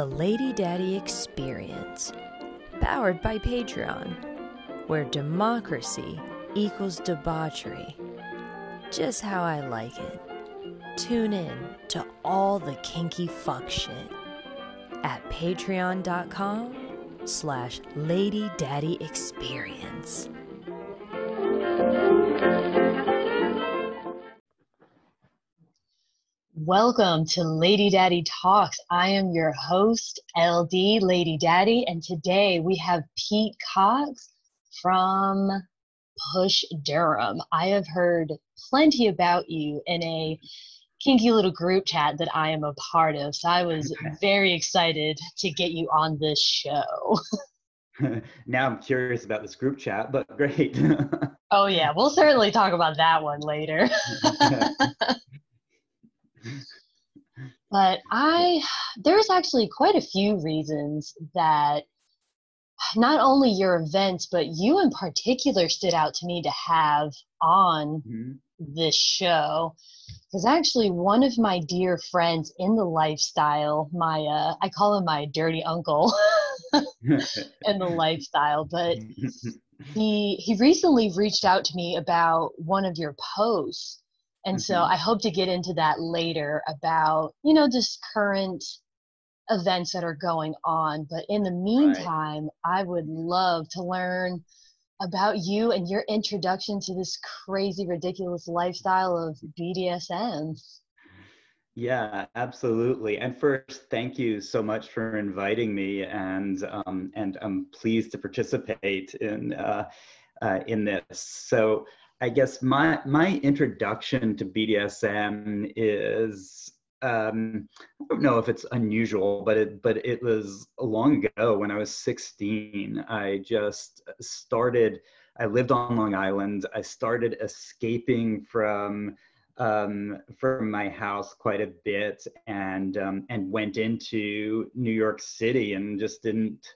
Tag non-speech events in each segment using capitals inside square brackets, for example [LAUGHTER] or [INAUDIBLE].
The Lady Daddy Experience, powered by Patreon, where democracy equals debauchery. Just how I like it. Tune in to all the kinky fuck shit at patreon.com slash lady daddy experience. Welcome to Lady Daddy Talks. I am your host, LD Lady Daddy, and today we have Pete Cox from Push Durham. I have heard plenty about you in a kinky little group chat that I am a part of, so I was very excited to get you on this show. [LAUGHS] now I'm curious about this group chat, but great. [LAUGHS] oh, yeah, we'll certainly talk about that one later. [LAUGHS] but I, there's actually quite a few reasons that not only your events, but you in particular stood out to me to have on mm-hmm. this show. Because actually, one of my dear friends in the lifestyle, my uh, I call him my dirty uncle [LAUGHS] [LAUGHS] in the lifestyle, but [LAUGHS] he he recently reached out to me about one of your posts and mm-hmm. so I hope to get into that later about, you know, just current events that are going on. But in the meantime, right. I would love to learn about you and your introduction to this crazy, ridiculous lifestyle of BDSM. Yeah, absolutely. And first, thank you so much for inviting me, and um, and I'm pleased to participate in uh, uh, in this. So, I guess my my introduction to BDSM is um, I don't know if it's unusual, but it but it was long ago when I was 16. I just started. I lived on Long Island. I started escaping from um, from my house quite a bit, and um, and went into New York City, and just didn't,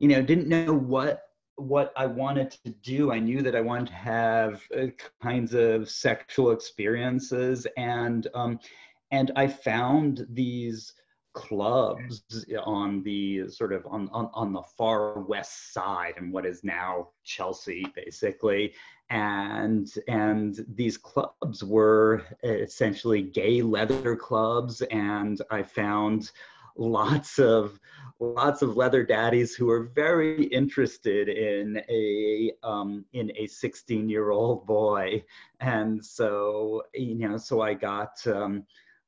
you know, didn't know what what I wanted to do. I knew that I wanted to have uh, kinds of sexual experiences, and um, and I found these clubs on the sort of on, on on the far west side and what is now Chelsea basically and and these clubs were essentially gay leather clubs and I found lots of lots of leather daddies who are very interested in a um, in a 16 year old boy. And so you know so i got um,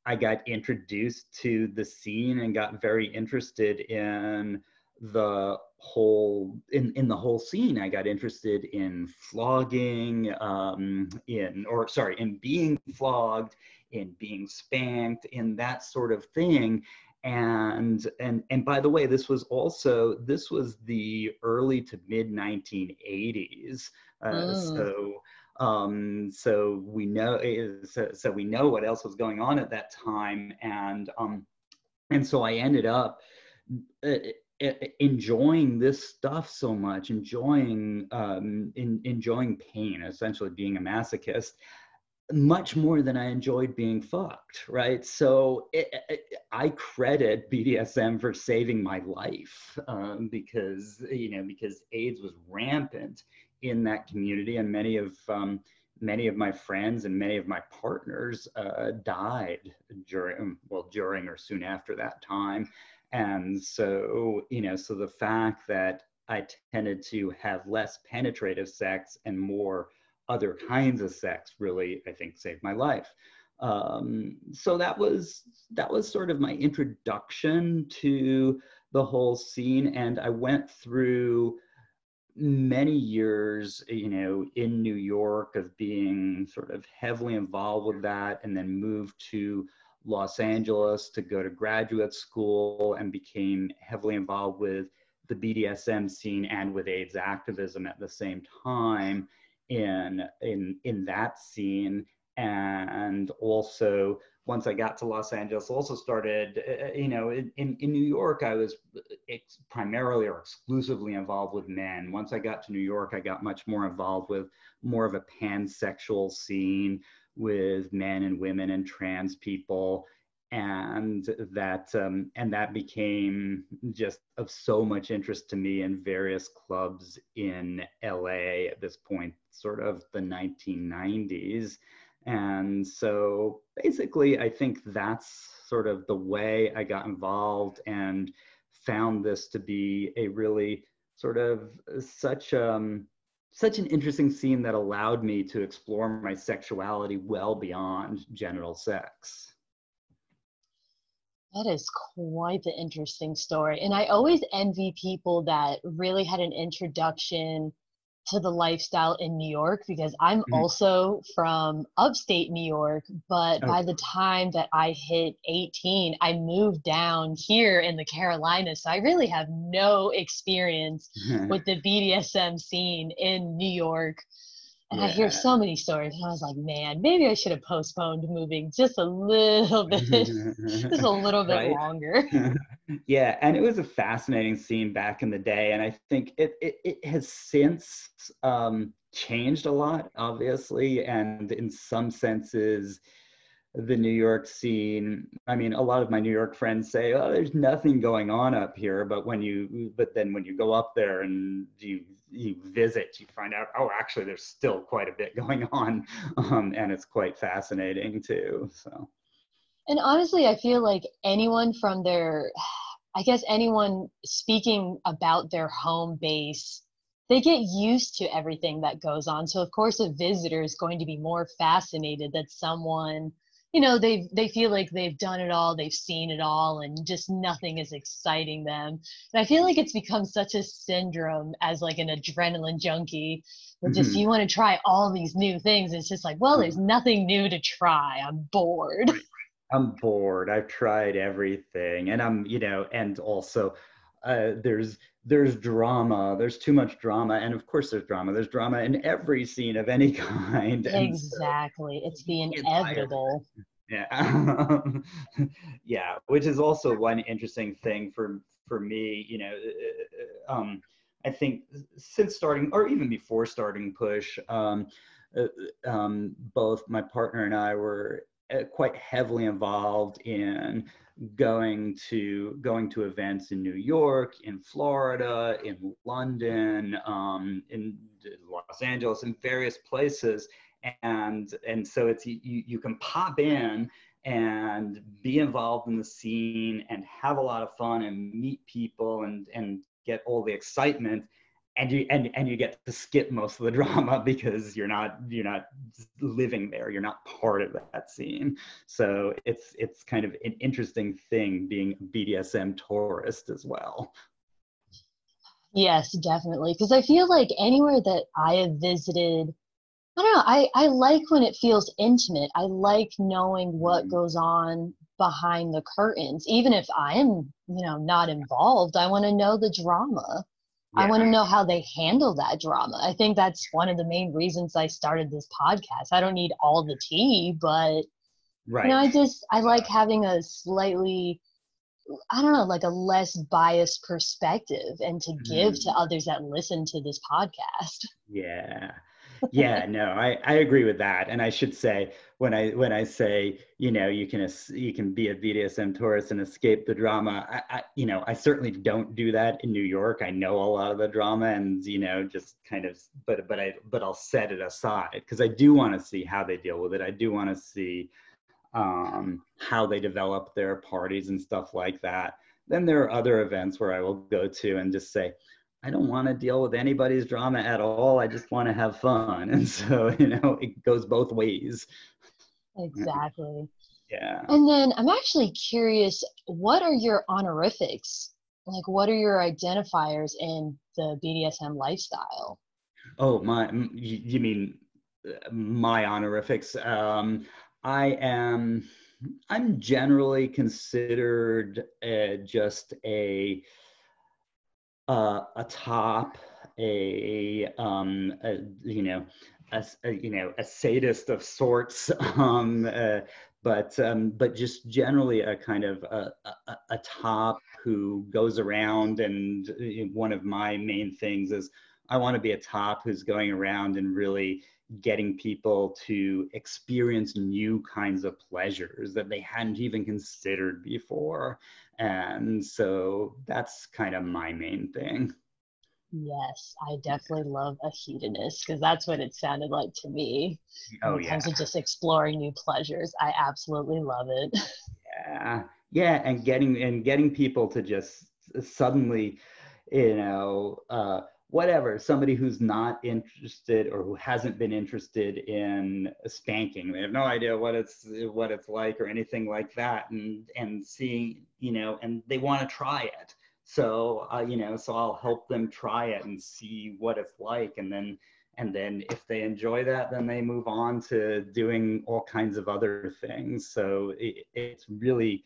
i got introduced to the scene and got very interested in the whole in in the whole scene. I got interested in flogging um in or sorry in being flogged in being spanked in that sort of thing and and and by the way this was also this was the early to mid 1980s uh, oh. so um, so we know so, so, we know what else was going on at that time. And um, and so i ended up uh, enjoying this stuff so much enjoying um, in, enjoying pain essentially being a masochist much more than I enjoyed being fucked, right? So it, it, I credit BDSM for saving my life um, because you know because AIDS was rampant in that community, and many of um, many of my friends and many of my partners uh, died during well during or soon after that time, and so you know so the fact that I tended to have less penetrative sex and more other kinds of sex really, I think, saved my life. Um, so that was that was sort of my introduction to the whole scene, and I went through many years, you know, in New York of being sort of heavily involved with that, and then moved to Los Angeles to go to graduate school and became heavily involved with the BDSM scene and with AIDS activism at the same time in in in that scene and also once I got to Los Angeles, also started, uh, uh you know, in, in, in, New York, I was ex- primarily or exclusively involved with men. Once I got to New York, I got much more involved with more of a pansexual scene with men and women and trans people. And that um, and that became just of so much interest to me in various clubs in LA at this point, sort of the 1990s. And so basically, I think that's sort of the way I got involved and found this to be a really sort of such um, such an interesting scene that allowed me to explore my sexuality well beyond genital sex. That is quite the interesting story. And I always envy people that really had an introduction to the lifestyle in New York because I'm mm-hmm. also from upstate New York. But by the time that I hit 18, I moved down here in the Carolinas. So I really have no experience [LAUGHS] with the BDSM scene in New York. And yeah. I hear so many stories, and I was like, man, maybe I should have postponed moving just a little [LAUGHS] bit, just a little [LAUGHS] bit longer. [LAUGHS] yeah, and it was a fascinating scene back in the day, and I think it it, it has since um, changed a lot, obviously, and in some senses the New York scene. I mean, a lot of my New York friends say, "Oh, there's nothing going on up here," but when you, but then when you go up there and you you visit, you find out, oh, actually, there's still quite a bit [LAUGHS] going on, um, and it's quite fascinating too. So. And honestly, I feel like anyone from their, I guess anyone speaking about their home base they get used to everything that goes on. So of course a visitor is going to be more fascinated that someone you know they they feel like they've done it all they've seen it all and just nothing is exciting them. And i feel like it's become such a syndrome as like an adrenaline junkie where just mm-hmm. you want to try all these new things it's just like well there's mm-hmm. nothing new to try. I'm bored. I'm bored. I've tried everything. And i'm you know and also uh, there's there's drama there's too much drama and of course there's drama. There's drama in every scene of any [LAUGHS] kind exactly so, it's the inevitable. [LAUGHS] Yeah. [LAUGHS] Yeah which is also one interesting thing for for me you know uh, uh, um i think since starting or even before starting push um uh, um both my partner and i were quite heavily involved in going to going to events in New York, in Florida, in London, um, in Los Angeles, in various places, and and so it's you you can pop in and be involved in the scene and have a lot of fun and meet people and and get all the excitement and you and, and you get to skip most of the [LAUGHS] drama because you're not you're not living there. You're not part of that scene. So it's it's kind of an interesting thing being a bdsm tourist as well. Yes definitely. Because i feel like anywhere that i have visited i don't know i i like when it feels intimate. I like knowing what mm-hmm. goes on behind the curtains. Even if i am you know not involved i want to know the drama yeah. I want to know how they handle that drama. I think that's one of the main reasons I started this podcast. I don't need all the tea, but right. you know, I just I like having a slightly I don't know, like a less biased perspective and to give mm. to others that listen to this podcast. Yeah yeah no i i agree with that and i should say when i when i say you know you can you can be a bdsm tourist and escape the drama I, I you know i certainly don't do that in new york. I know a lot of the drama and you know just kind of but but i but i'll set it aside because i do want to see how they deal with it. I do want to see um how they develop their parties and stuff like that. Then there are other events where i will go to and just say I don't want to deal with anybody's drama at all. I just want to have fun. [LAUGHS] And so, you know, it goes both ways. Exactly. [LAUGHS] Yeah. And then I'm actually curious what are your honorifics? Like, what are your identifiers in the BDSM lifestyle? Oh, my, you mean uh, my honorifics? Um, I am, I'm generally considered uh, just a, uh, a top, a, um, a you know, a, a, you know, a sadist of sorts, [LAUGHS] um, uh, but um, but just generally a kind of a, a, a top who goes around and uh, one of my main things is I want to be a top who's going around and really getting people to experience new kinds of pleasures that they hadn't even considered before. And so that's kind of my main thing. Yes, I definitely love a hedonist because that's what it sounded like to me. Oh, it yeah. comes to just exploring new pleasures, I absolutely love it. Yeah, yeah, and getting and getting people to just suddenly, you know, uh, whatever somebody who's not interested or who hasn't been interested in spanking. They have no idea what it's what it's like or anything like that. And and seeing you know and they want to try it. So uh, you know so i'll help them try it and see what it's like. And then and then if they enjoy that then they move on to doing all kinds of other things. So it, it's really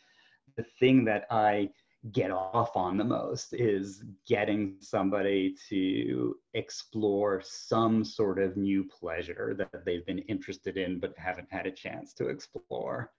the thing that i get off on the most is getting somebody to explore some sort of new pleasure that they've been interested in but haven't had a chance to explore.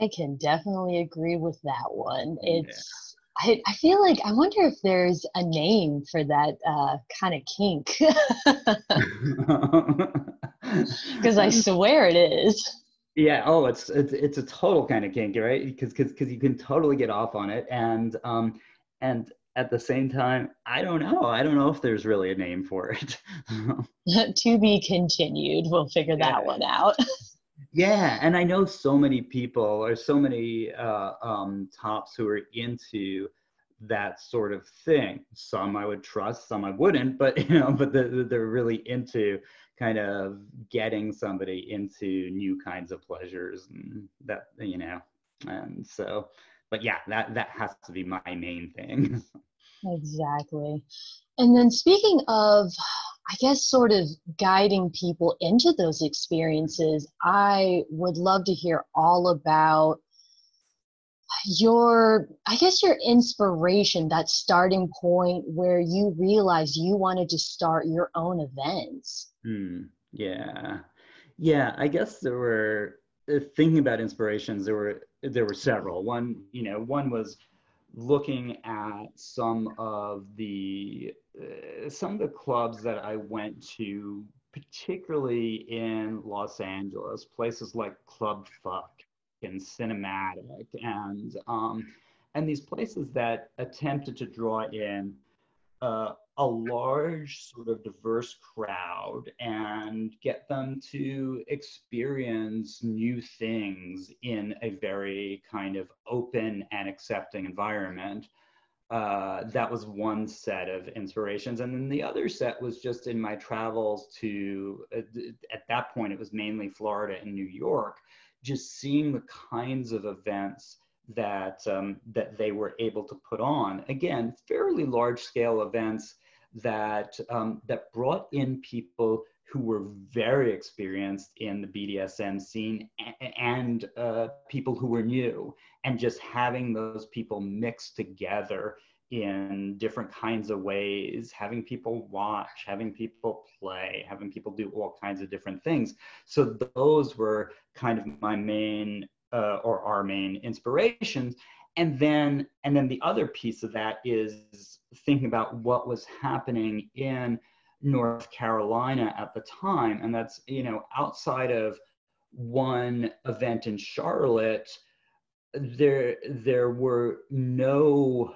I can definitely agree with that one. It's yeah. I, I feel like I wonder if there's a name for that uh, kind of kink. [LAUGHS] [LAUGHS] [LAUGHS] Because I swear it is. Yeah. Oh, it's it's it's a total kind of kinky, right? Because because because you can totally get off on it, and um, and at the same time, I don't know. I don't know if there's really a name for it. [LAUGHS] [LAUGHS] to be continued. We'll figure yeah. that one out. yeah, and I know so many people or so many uh, um, tops who are into that sort of thing. Some I would trust, some I wouldn't, but [LAUGHS] you know, but the, they're really into kind of getting somebody into new kinds of pleasures and that you know and so but yeah that that has to be my main thing [LAUGHS] exactly and then speaking of i guess sort of guiding people into those experiences i would love to hear all about your i guess your inspiration that starting point where you realized you wanted to start your own events Hmm. yeah, yeah. I guess there were uh, thinking about inspirations. There were there were several. One, you know, one was looking at some of the uh, some of the clubs that I went to, particularly in Los Angeles, places like Club Fuck and Cinematic, and um, and these places that attempted to draw in uh, a large sort of diverse crowd and get them to experience new things in a very kind of open and accepting environment. Uh, that was one set of inspirations. And then the other set was just in my travels to, uh, at that point, it was mainly Florida and New York, just seeing the kinds of events that um, that they were able to put on. Again, fairly large scale events that um, that brought in people who were very experienced in the BDSM scene and, uh, people who were new, and just having those people mixed together in different kinds of ways, having people watch, having people play, having people do all kinds of different things. So those were kind of my main uh, or our main inspirations. And then, and then the other piece of that is thinking about what was happening in North Carolina at the time, and that's you know outside of one event in Charlotte, there there were no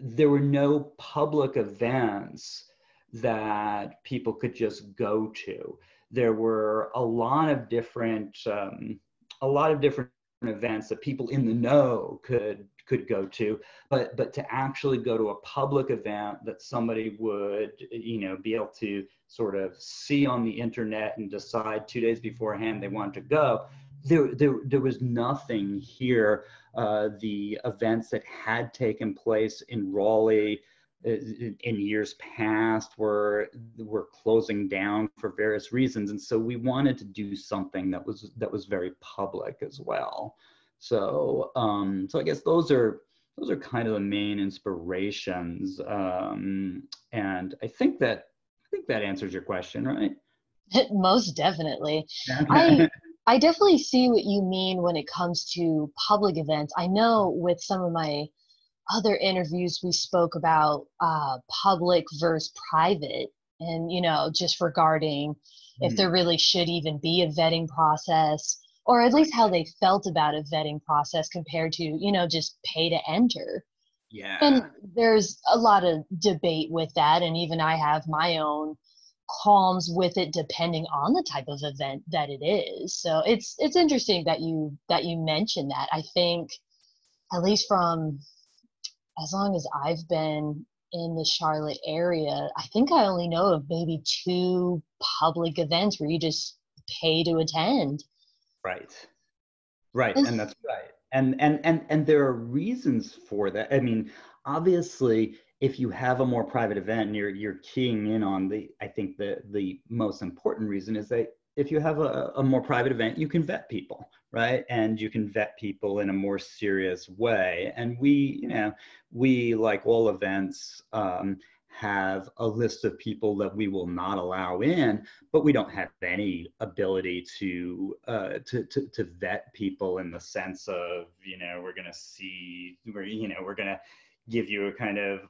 there were no public events that people could just go to. There were a lot of different um, a lot of different events that people in the know could could go to but but to actually go to a public event that somebody would you know be able to sort of see on the internet and decide two days beforehand they want to go there there, there was nothing here uh, the events that had taken place in raleigh uh, in years past were were closing down for various reasons. And so we wanted to do something that was that was very public as well. So um so i guess those are those are kind of the main inspirations. Um and i think that i think that answers your question right? [LAUGHS] Most definitely. [LAUGHS] I i definitely see what you mean when it comes to public events. I know with some of my other interviews we spoke about uh, public versus private and you know just regarding mm-hmm. if there really should even be a vetting process or at least how they felt about a vetting process compared to you know just pay to enter. Yeah. and there's a lot of debate with that and even i have my own qualms with it depending on the type of event that it is. So it's it's interesting that you that you mentioned that. I think at least from as long as i've been in the charlotte area i think i only know of maybe two public events where you just pay to attend. Right. Right and that's right. And and and and there are reasons for that. I mean obviously if you have a more private event and you're you're keying in on the i think the the most important reason is that if you have a, a more private event you can vet people right? And you can vet people in a more serious way. And we you know we like all events um, have a list of people that we will not allow in, but we don't have any ability to uh, to, to, to vet people in the sense of you know we're to see we're you know we're to give you a kind of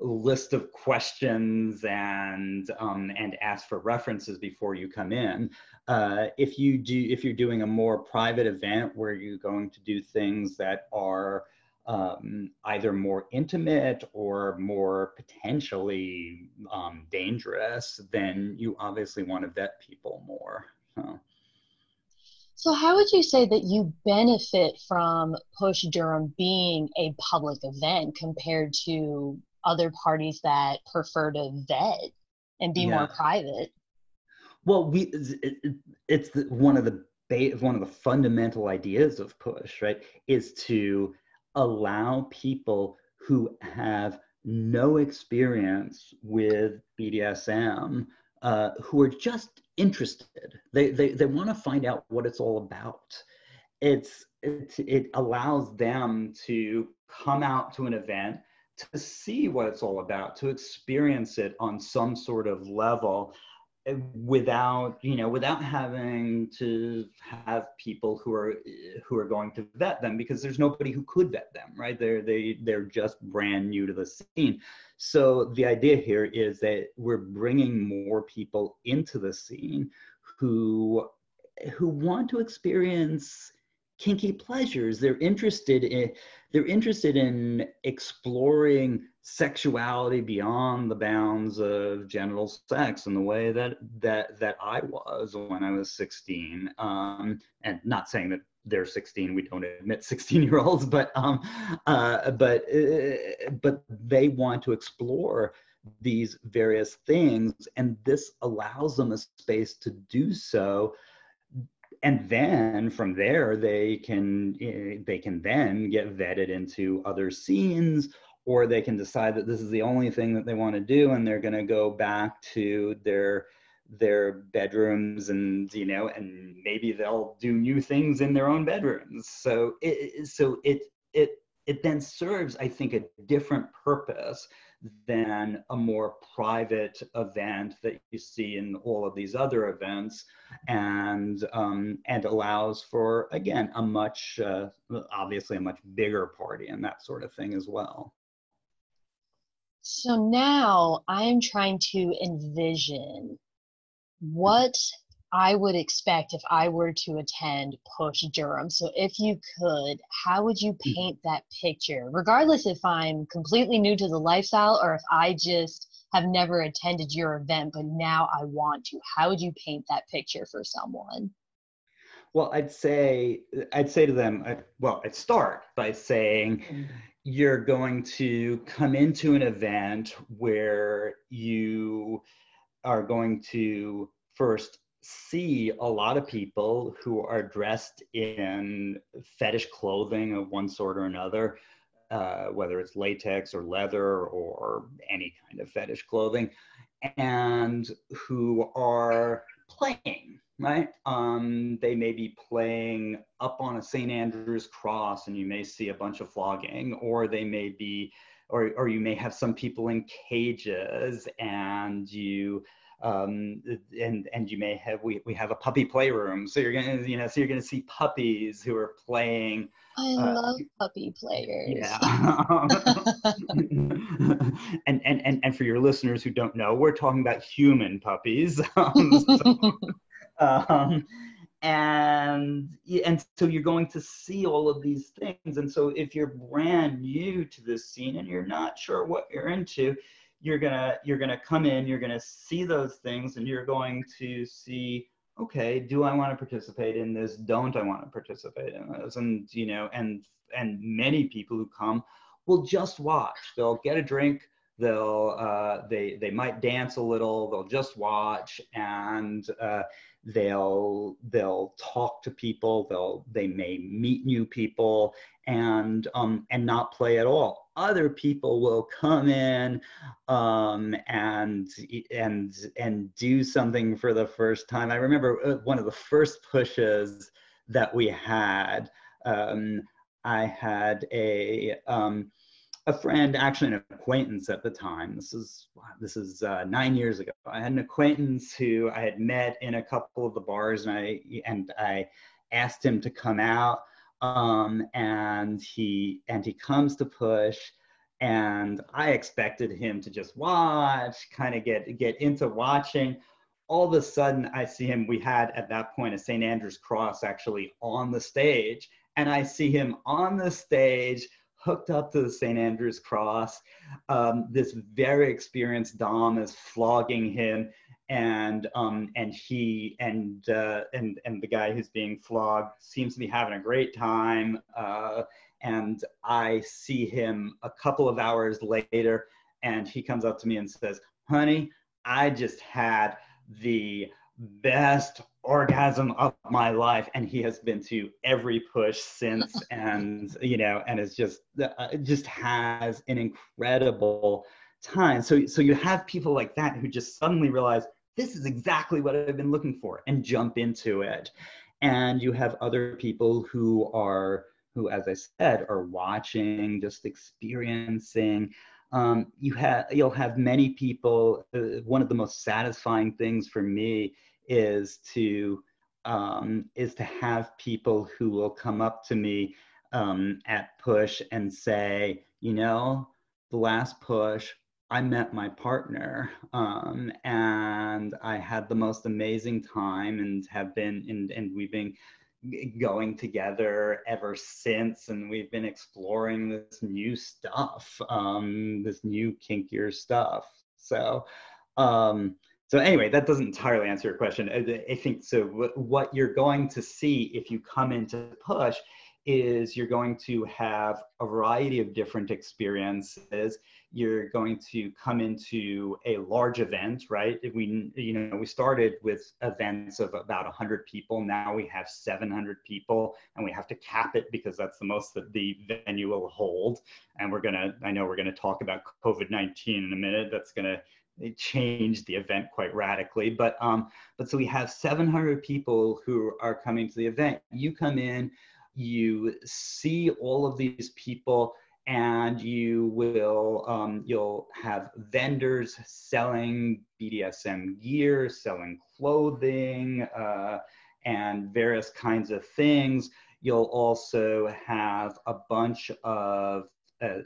list of questions and um, and ask for references before you come in. Uh, if you do if you're doing a more private event where you're going to do things that are um, either more intimate or more potentially um, dangerous, then you obviously want to vet people more. So. so, how would you say that you benefit from Push Durham being a public event compared to other parties that prefer to vet and be yeah. more private? Well, we it's one of the one of the fundamental ideas of Push, right, is to allow people who have no experience with BDSM, uh, who are just interested. They, they, they want to find out what it's all about. It's, it, it allows them to come out to an event to see what it's all about, to experience it on some sort of level eh, without you know without having to have people who are eh, who are going to vet them because there's nobody who could vet them right? They're they they're just brand new to the scene. So the idea here is that we're bringing more people into the scene who who want to experience kinky pleasures. They're interested in they're interested in exploring sexuality beyond the bounds of genital sex in the way that that that I was when I was 16 um, and not saying that they're 16 we don't admit 16 year olds [LAUGHS] but um uh, but uh, but they want to explore these various things and this allows them a space to do so and then from there they can eh, they can then get vetted into other scenes or they can decide that this is the only thing that they want to do and they're going to go back to their their bedrooms and you know and maybe they'll do new things in their own bedrooms. So it so it it it then serves i think a different purpose than a more private event that you see in all of these other events and um, and allows for again a much uh, obviously a much bigger party and that sort of thing as well. So now i'm trying to envision what I would expect if I were to attend Push Durham. So, if you could, how would you mm. paint that picture? Regardless if I'm completely new to the lifestyle or if I just have never attended your event, but now I want to, how would you paint that picture for someone? Well, I'd say I'd say to them, I, well, I'd start by saying mm. you're going to come into an event where you are going to first see a lot of people who are dressed in fetish clothing of one sort or another, uh, whether it's latex or leather or any kind of fetish clothing, and who are playing, right? Um, they may be playing up on a St. Andrew's cross and you may see a bunch of flogging, or they may be, or, or you may have some people in cages and you um, and and you may have we, we have a puppy playroom. So you're gonna you know so you're gonna see puppies who are playing i uh, love puppy players. yeah. [LAUGHS] And, and and and for your listeners who don't know we're talking about human puppies. Um, [LAUGHS] so, um, and and so you're going to see all of these things. And so if you're brand new to this scene and you're not sure what you're into you're gonna you're gonna come in you're gonna see those things and you're going to see okay do i want to participate in this? Don't i want to participate in this? And you know and and many people who come will just watch. They'll get a drink they'll uh, they they might dance a little they'll just watch and uh, they'll they'll talk to people they'll they may meet new people and um and not play at all. Other people will come in um and and and do something for the first time. I remember uh, one of the first pushes that we had um i had a um a friend, actually an acquaintance at the time. This is this is uh, nine years ago. I had an acquaintance who I had met in a couple of the bars, and I and I asked him to come out, um, and he and he comes to push, and I expected him to just watch, kind of get get into watching. All of a sudden, I see him. We had at that point a St. Andrew's cross actually on the stage, and I see him on the stage hooked up to the St. Andrew's cross. Um, this very experienced Dom is flogging him, and um, and he and uh, and and the guy who's being flogged seems to be having a great time. Uh, and I see him a couple of hours later, and he comes up to me and says, "Honey, I just had the best orgasm of my life and he has been to every push since [LAUGHS] and you know and is just uh, just has an incredible time. So so you have people like that who just suddenly realize this is exactly what i've been looking for and jump into it. And you have other people who are who as i said are watching just experiencing. Um, you have you'll have many people uh, one of the most satisfying things for me is to um, is to have people who will come up to me um, at push and say, you know, the last push, I met my partner um, and I had the most amazing time and have been, and, and we've been going together ever since. And we've been exploring this new stuff, um, this new kinkier stuff. So, um, so anyway, that doesn't entirely answer your question. I think so. What you're going to see if you come into push is you're going to have a variety of different experiences. You're going to come into a large event, right? We, you know, we started with events of about 100 people. Now we have 700 people, and we have to cap it because that's the most that the venue will hold. And we're gonna, I know we're gonna talk about COVID-19 in a minute. That's gonna it changed the event quite radically. But um, but so we have 700 people who are coming to the event. You come in, you see all of these people, and you will um, you'll have vendors selling BDSM gear, selling clothing, uh, and various kinds of things. You'll also have a bunch of a,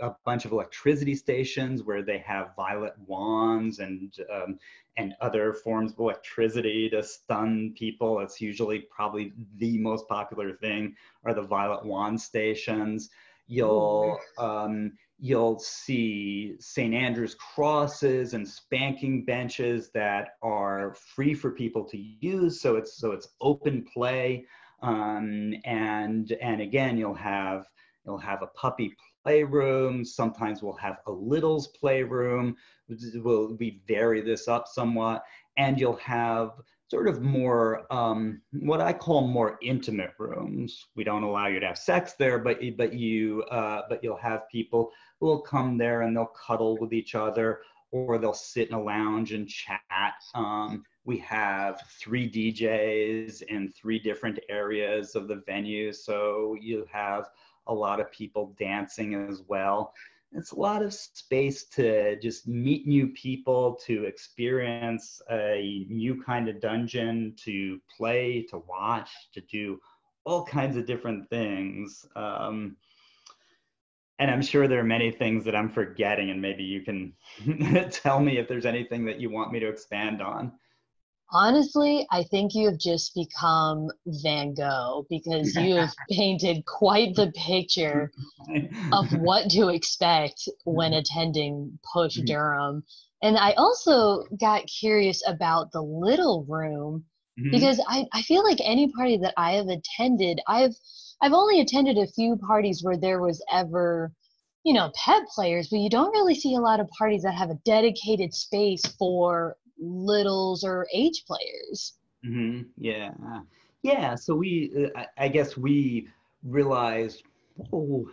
a, bunch of electricity stations where they have violet wands and um, and other forms of electricity to stun people. It's usually probably the most popular thing are the violet wand stations. You'll um, you'll see St. Andrew's crosses and spanking benches that are free for people to use. So it's so it's open play. Um, and and again, you'll have You'll have a puppy playroom. Sometimes we'll have a littles playroom. We'll, we vary this up somewhat. And you'll have sort of more um, what I call more intimate rooms. We don't allow you to have sex there, but but you uh, but you'll have people who will come there and they'll cuddle with each other, or they'll sit in a lounge and chat. Um, we have three DJs in three different areas of the venue, so you have a lot of people dancing as well. it's a lot of space to just meet new people, to experience a new kind of dungeon, to play, to watch, to do all kinds of different things. Um, and I'm sure there are many things that I'm forgetting, and maybe you can [LAUGHS] tell me if there's anything that you want me to expand on. Honestly, I think you have just become Van Gogh because you have [LAUGHS] painted quite the picture [LAUGHS] of what to expect when mm-hmm. attending Push mm-hmm. Durham. And I also got curious about the little room mm-hmm. because I, I feel like any party that I have attended, I've I've only attended a few parties where there was ever, you know, pet players, but you don't really see a lot of parties that have a dedicated space for littles or age players. Mm-hmm. Yeah, yeah. So we, uh, I guess we realized, oh,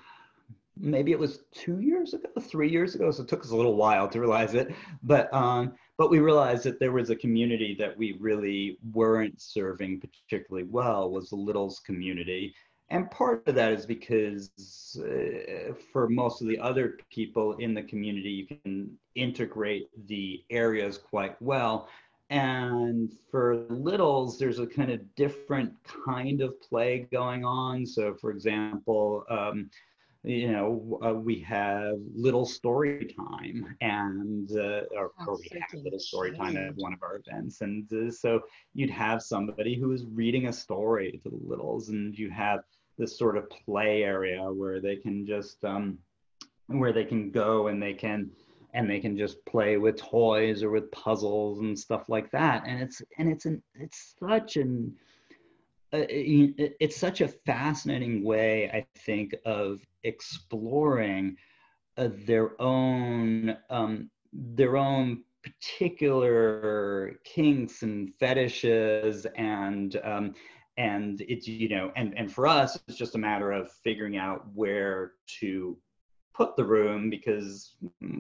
maybe it was two years ago, three years ago. So it took us a little while to realize it, but um, but we realized that there was a community that we really weren't serving particularly well was the littles community and part of that is because uh, for most of the other people in the community, you can integrate the areas quite well. And for littles, there's a kind of different kind of play going on. So, for example, um, you know, uh, we have little story time, and uh, or, or, we have little story time at one of our events, and uh, so you'd have somebody who is reading a story to the littles, and you have this sort of play area where they can just um, where they can go and they can and they can just play with toys or with puzzles and stuff like that. And it's and it's an it's such an uh, it's such a fascinating way i think of exploring uh, their own um, their own particular kinks and fetishes and um, and it's you know and and for us it's just a matter of figuring out where to put the room because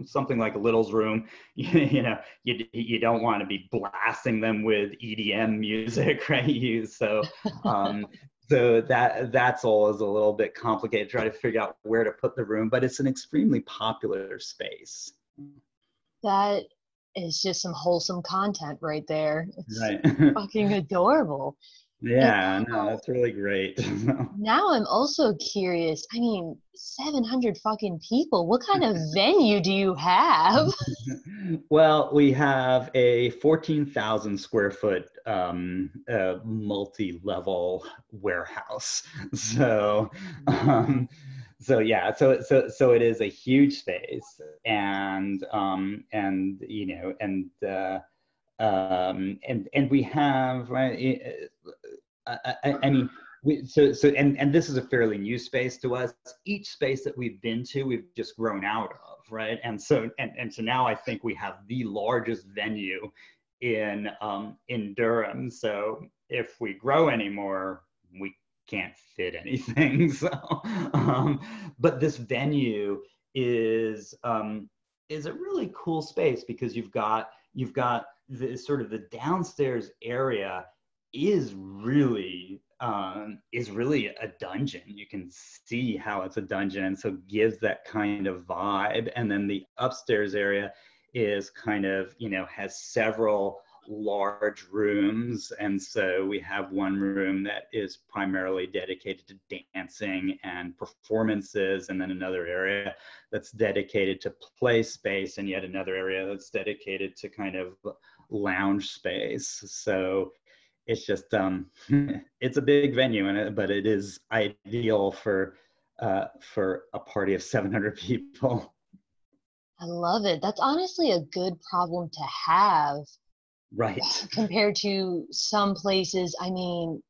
something like a little's room you, [LAUGHS] you know you, you don't want to be blasting them with edm music [LAUGHS] right? You so um so that that's always a little bit complicated try to figure out where to put the room but it's an extremely popular space. That is just some wholesome content right there. It's right. [LAUGHS] fucking adorable yeah, no, that's really great. [LAUGHS] now I'm also curious. I mean, 700 fucking people. What kind of [LAUGHS] venue do you have? [LAUGHS] well, we have a 14,000 square foot um, uh, multi-level warehouse. So, um, so yeah, so so so it is a huge space, and um, and you know, and uh, um, and and we have right. I, I, I mean, we, so so and and this is a fairly new space to us. Each space that we've been to, we've just grown out of, right? And so and and so now I think we have the largest venue in um, in Durham. So if we grow anymore, we can't fit anything. [LAUGHS] So, um, but this venue is um, is a really cool space because you've got you've got the sort of the downstairs area is really um, is really a dungeon. You can see how it's a dungeon, and so gives that kind of vibe. And then the upstairs area is kind of you know has several large rooms and so we have one room that is primarily dedicated to dancing and performances and then another area that's dedicated to play space and yet another area that's dedicated to kind of lounge space so it's just um, [LAUGHS] it's a big venue and it, but it is ideal for uh, for a party of 700 people. I love it. That's honestly a good problem to have right. [LAUGHS] compared to some places. I mean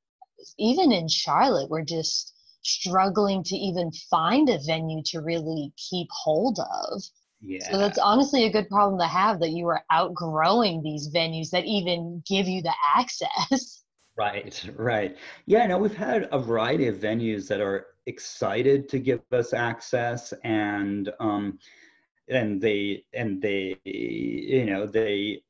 even in charlotte we're just struggling to even find a venue to really keep hold of yeah. So that's honestly a good problem to have that you are outgrowing these venues that even give you the access. [LAUGHS] Right, right. Yeah, no, we've had a variety of venues that are excited to give us access and um and they and they you know they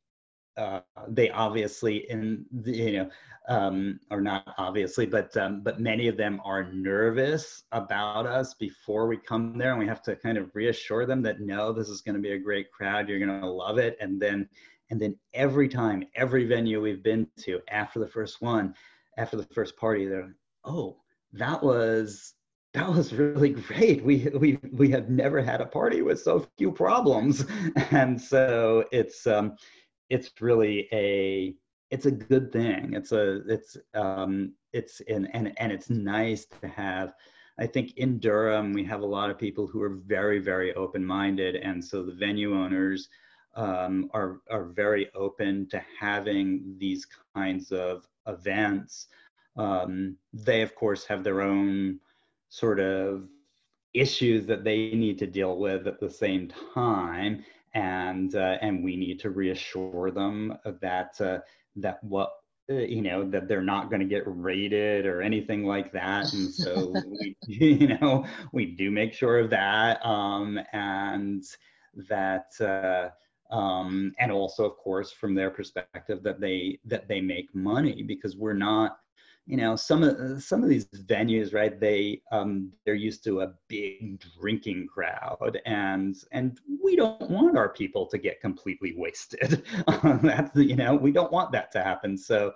uh, they obviously in the, you know um, or not obviously but um, but many of them are nervous about us before we come there and we have to kind of reassure them that no this is going to be a great crowd you're going to love it and then and then every time every venue we've been to after the first one after the first party they're like, oh that was that was really great. We we we have never had a party with so few problems, [LAUGHS] and so it's um, it's really a it's a good thing. It's a it's um, it's and and and it's nice to have. I think in Durham we have a lot of people who are very very open minded, and so the venue owners um, are are very open to having these kinds of events. Um, they of course have their own sort of issues that they need to deal with at the same time and uh, and we need to reassure them that uh, that what uh, you know that they're not going to get raided or anything like that. And so [LAUGHS] we [LAUGHS] you know we do make sure of that um, and that uh, um, and also of course from their perspective that they that they make money because we're not you know some of some of these venues right they um they're used to a big drinking crowd and and we don't want our people to get completely wasted. [LAUGHS] That's you know we don't want that to happen. So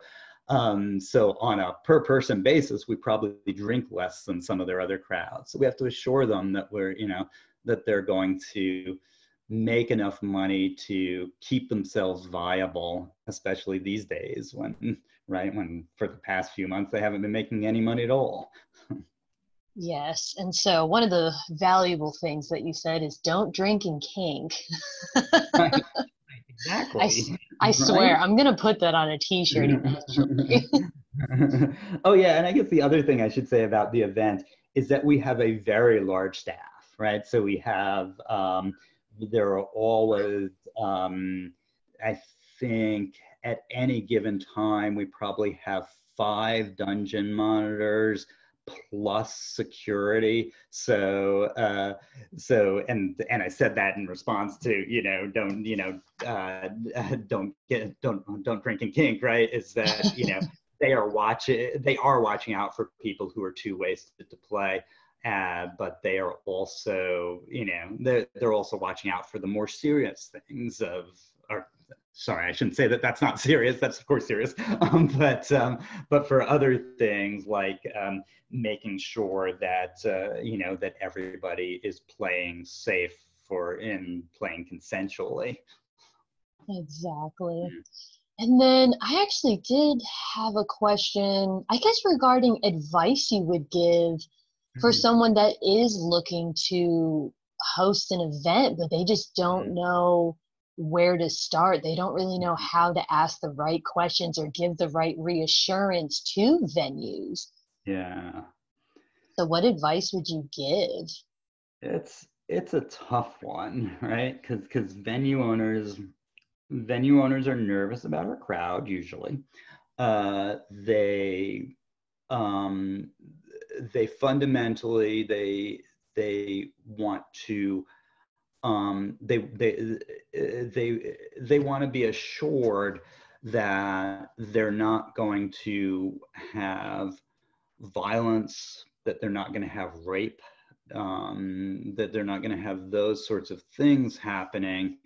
um so on a per person basis we probably drink less than some of their other crowds. So we have to assure them that we're you know that they're going to make enough money to keep themselves viable especially these days when right? When for the past few months they haven't been making any money at all. yes. And so one of the valuable things that you said is don't drink and kink. right. [LAUGHS] Exactly. I, I swear, right? I'm going to put that on a t shirt [LAUGHS] [LAUGHS] oh, yeah. And I guess the other thing I should say about the event is that we have a very large staff, right? So we have, um, there are always, um, I think, at any given time, we probably have five dungeon monitors plus security. So, uh, so, and and I said that in response to you know don't you know uh, [LAUGHS] don't get don't don't drink and kink right? Is that you know [LAUGHS] they are watching they are watching out for people who are too wasted to play. Uh, but they are also, you know, they're, they're also watching out for the more serious things of, sorry, I shouldn't say that that's not [LAUGHS] serious. That's of course serious. [LAUGHS] Um, but um, but for other things like um, making sure that uh, you know that everybody is playing safe for in playing consensually. Exactly. Mm. And then I actually did have a question, I guess, regarding advice you would give for mm-hmm. someone that is looking to host an event, but they just don't mm-hmm. know where to start. They don't really know how to ask the right questions or give the right reassurance to venues. Yeah. So what advice would you give? It's it's a tough one, [LAUGHS] right? Cuz cuz venue owners venue owners are nervous about our crowd usually. Uh they um they fundamentally they they want to um, they they they they want to be assured that they're not going to have violence, that they're not going to have rape, um, that they're not going to have those sorts of things happening.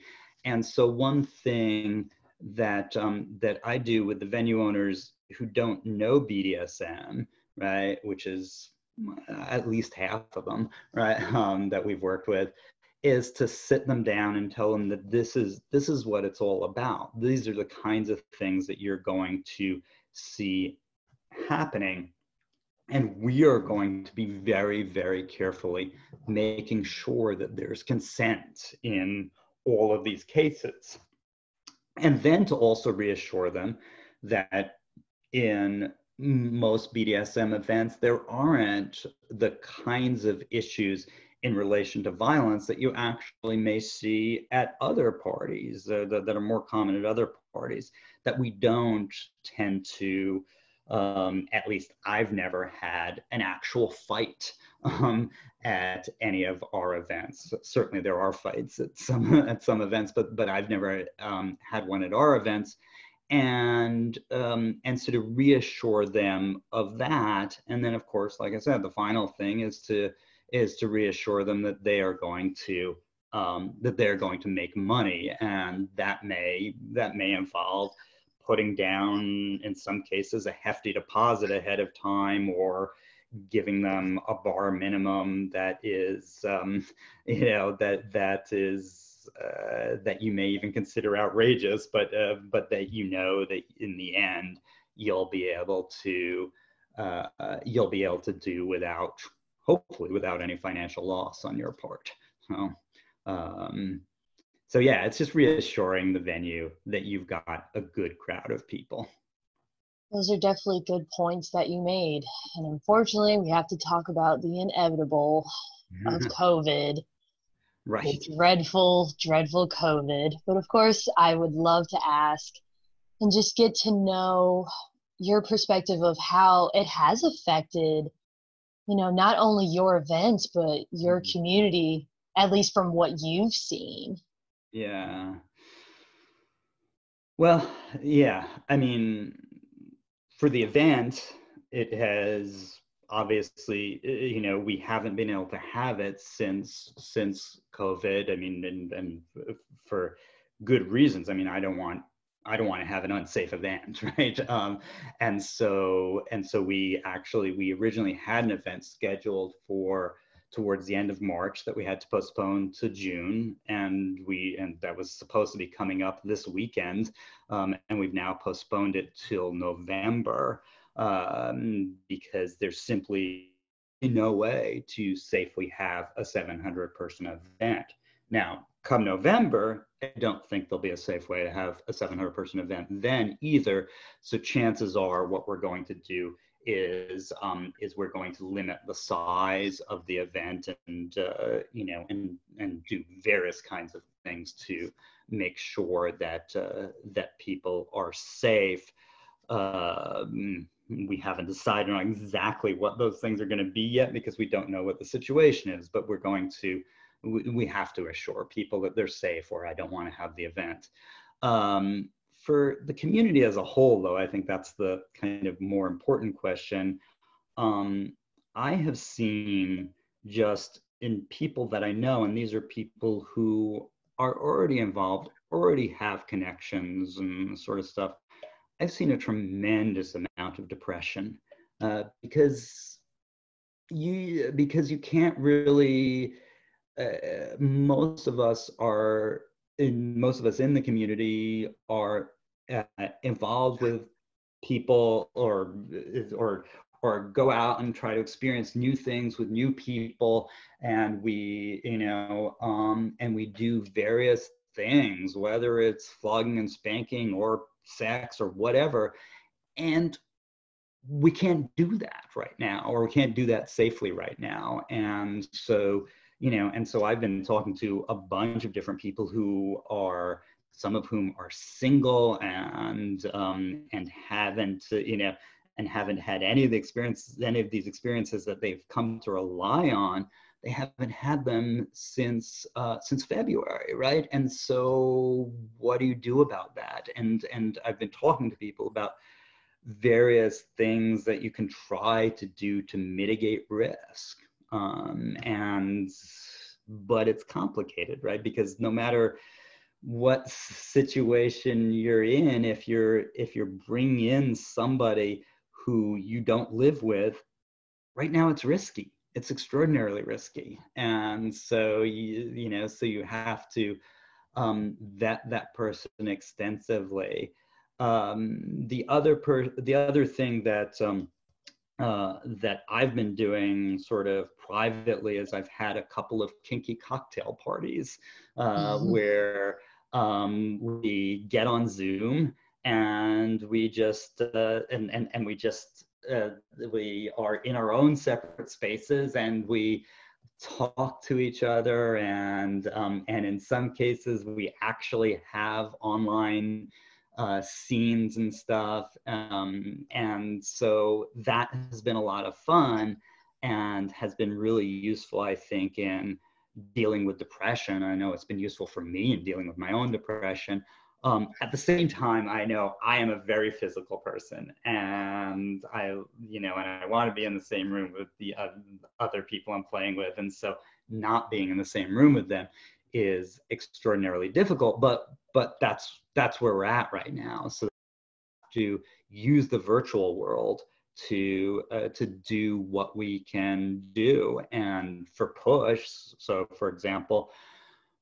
And so one thing that um, that I do with the venue owners who don't know BDSM, right, which is at least half of them, right, [LAUGHS] um, that we've worked with, is to sit them down and tell them that this is this is what it's all about. These are the kinds of things that you're going to see happening. And we are going to be very very carefully making sure that there's consent in all of these cases. And then to also reassure them that in most BDSM events, there aren't the kinds of issues in relation to violence that you actually may see at other parties uh, that, that, are more common at other parties that we don't tend to um, at least i've never had an actual fight um, at any of our events. Certainly there are fights at some [LAUGHS] at some events but but i've never um, had one at our events. And um, and so to reassure them of that and then of course like i said the final thing is to is to reassure them that they are going to um, that they're going to make money and that may that may involve putting down in some cases a hefty deposit ahead of time or giving them a bar minimum that is um, [LAUGHS] you know that that is uh, that you may even consider outrageous, but uh, but that you know that in the end you'll be able to uh, you'll be able to do without hopefully without any financial loss on your part. So, um, so yeah, it's just reassuring the venue that you've got a good crowd of people. Those are definitely good points that you made. And unfortunately, we have to talk about the inevitable of COVID. Right. dreadful, dreadful COVID. But of course, I would love to ask and just get to know your perspective of how it has affected, you know, not only your events, but your mm-hmm. community, at least from what you've seen. Yeah. Well, yeah. I mean, for the event, it has obviously you know we haven't been able to have it since since covid i mean and and for good reasons i mean i don't want i don't want to have an unsafe event [LAUGHS] right um, and so and so we actually we originally had an event scheduled for towards the end of march that we had to postpone to june and we and that was supposed to be coming up this weekend um, and we've now postponed it till november um, because there's simply no way to safely have a 700 person event. Now, come November, I don't think there'll be a safe way to have a 700 person event then either. So chances are what we're going to do is um, is we're going to limit the size of the event and uh, you know and and do various kinds of things to make sure that uh, that people are safe. Um, we haven't decided on exactly what those things are going to be yet because we don't know what the situation is but we're going to we, have to assure people that they're safe or i don't want to have the event um, for the community as a whole though i think that's the kind of more important question um, i have seen just in people that i know and these are people who are already involved already have connections and sort of stuff I've seen a tremendous amount of depression uh, because you because you can't really. Uh, most of us are in most of us in the community are uh, involved with people or or or go out and try to experience new things with new people and we you know um, and we do various things whether it's flogging and spanking or sex or whatever. And we can't do that right now, or we can't do that safely right now. And so, you know, and so I've been talking to a bunch of different people who are some of whom are single and um, and haven't you know and haven't had any of the experiences any of these experiences that they've come to rely on they haven't had them since uh, since February, right? And so, what do you do about that? And and I've been talking to people about various things that you can try to do to mitigate risk, um, and but it's complicated, right? Because no matter what situation you're in, if you're if you're bringing in somebody who you don't live with, right now it's risky. It's extraordinarily risky. And so you you know so you have to um, vet that person extensively. Um, the other per the other thing that um, uh, that I've been doing sort of privately is I've had a couple of kinky cocktail parties uh, mm-hmm. where um, we get on Zoom and we just uh, and, and and we just uh, we are in our own separate spaces and we talk to each other and um, and in some cases we actually have online uh, scenes and stuff um, and so that has been a lot of fun and has been really useful i think in dealing with depression i know it's been useful for me in dealing with my own depression um, at the same time, I know I am a very physical person, and I, you know, and I want to be in the same room with the uh, other people I'm playing with, and so not being in the same room with them is extraordinarily difficult. But but that's that's where we're at right now. So to use the virtual world to uh, to do what we can do, and for push. So, for example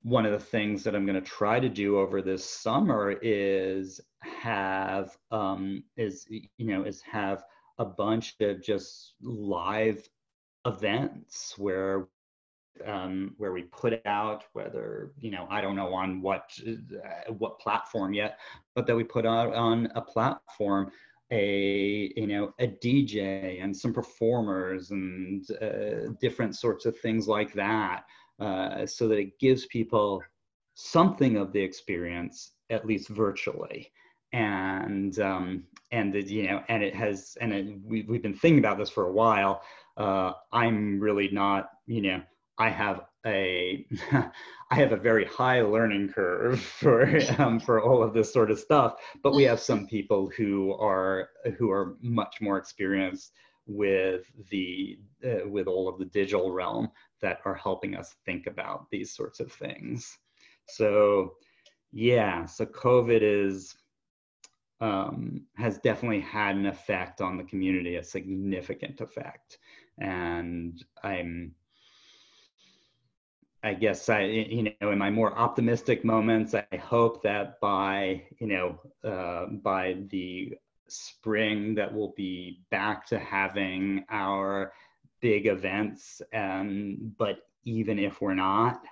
one of the things that I'm going to try to do over this summer is have um, is you know is have a bunch of just live events where um, where we put out whether you know I don't know on what uh, what platform yet, but that we put out on a platform a you know a DJ and some performers and uh, different sorts of things like that uh, so that it gives people something of the experience, at least virtually. And um, and it, you know, and it has, and it, we, we've been thinking about this for a while. Uh, I'm really not, you know, I have a [LAUGHS] I have a very high learning curve [LAUGHS] for um, for all of this sort of stuff. But we have some people who are who are much more experienced with the uh, with all of the digital realm that are helping us think about these sorts of things. So, yeah, so COVID is um, has definitely had an effect on the community, a significant effect, and I'm. I guess I, you know, in my more optimistic moments, I hope that by, you know, uh, by the spring that we'll be back to having our big events. Um, but even if we're not,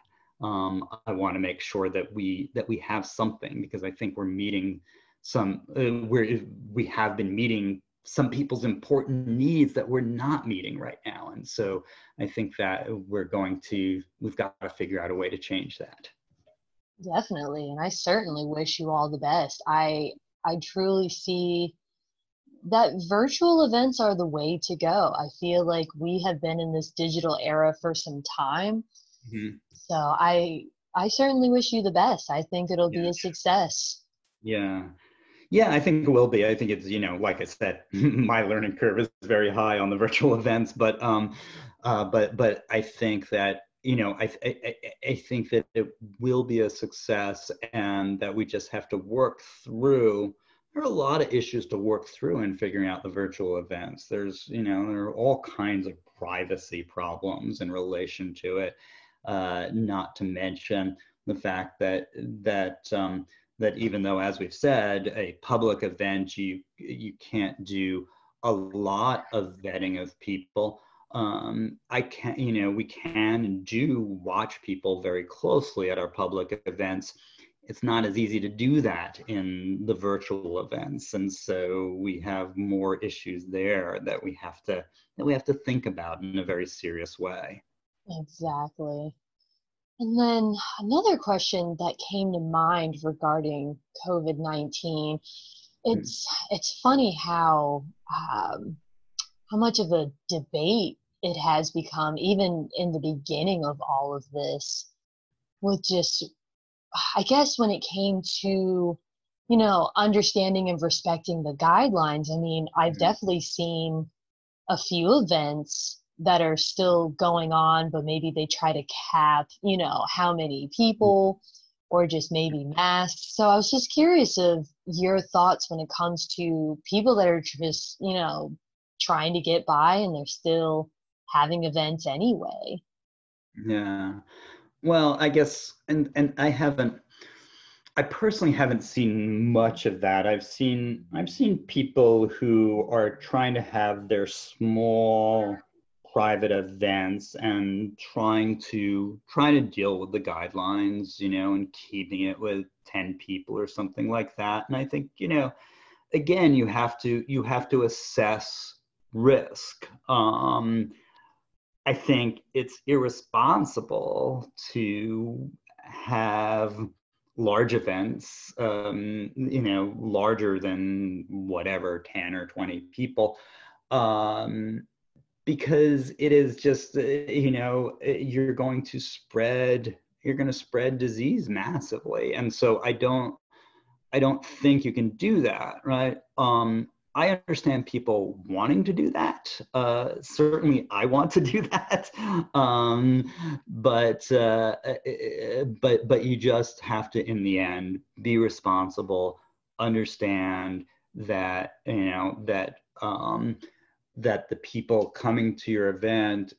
um, I want to make sure that we that we have something because I think we're meeting some uh, we're we have been meeting some people's important needs that we're not meeting right now and so i think that we're going to we've got to figure out a way to change that definitely and i certainly wish you all the best i i truly see that virtual events are the way to go. I feel like we have been in this digital era for some time. Mm-hmm. So I I certainly wish you the best. I think it'll yeah. be a success. Yeah. Yeah, I think it will be. I think it's, you know, like I said, [LAUGHS] my learning curve is very high on the [LAUGHS] virtual events, but um uh but but I think that you know, I, I, I think that it will be a success and that we just have to work through there are a lot of issues to work through in figuring out the virtual events. There's, you know, there are all kinds of privacy problems in relation to it. Uh, not to mention the fact that that um, that even though, as we've said, a public event, you you can't do a lot of vetting of people. Um, I can, you know, we can and do watch people very closely at our public events it's not as easy to do that in the virtual events and so we have more issues there that we have to that we have to think about in a very serious way exactly and then another question that came to mind regarding covid-19 it's it's funny how um, how much of a debate it has become even in the beginning of all of this with just I guess when it came to, you know, understanding and respecting the guidelines, I mean, I've mm-hmm. definitely seen a few events that are still going on, but maybe they try to cap, you know, how many mm. people or just maybe masks. So I was just curious of your thoughts when it comes to people that are just, you know, trying to get by and they're still having events anyway. Yeah. Well, I guess, and and I haven't, I personally haven't seen much of that. I've seen I've seen people who are trying to have their small private events and trying to trying to deal with the guidelines, you know, and keeping it with 10 people or something like that. And I think, you know, again, you have to you have to assess risk. Um, I think it's irresponsible to have large events, um, you know, larger than whatever, 10 or 20 people, um, because it is just, uh, you know, uh, you're going to spread, you're going to spread disease massively. And so I don't, I don't think you can do that, right? Um, I understand people wanting to do that. Uh, certainly, I want to [LAUGHS] do that. Um, but uh, but but you just have to, in the end, be responsible. Understand that you know that um, that the people coming to your event,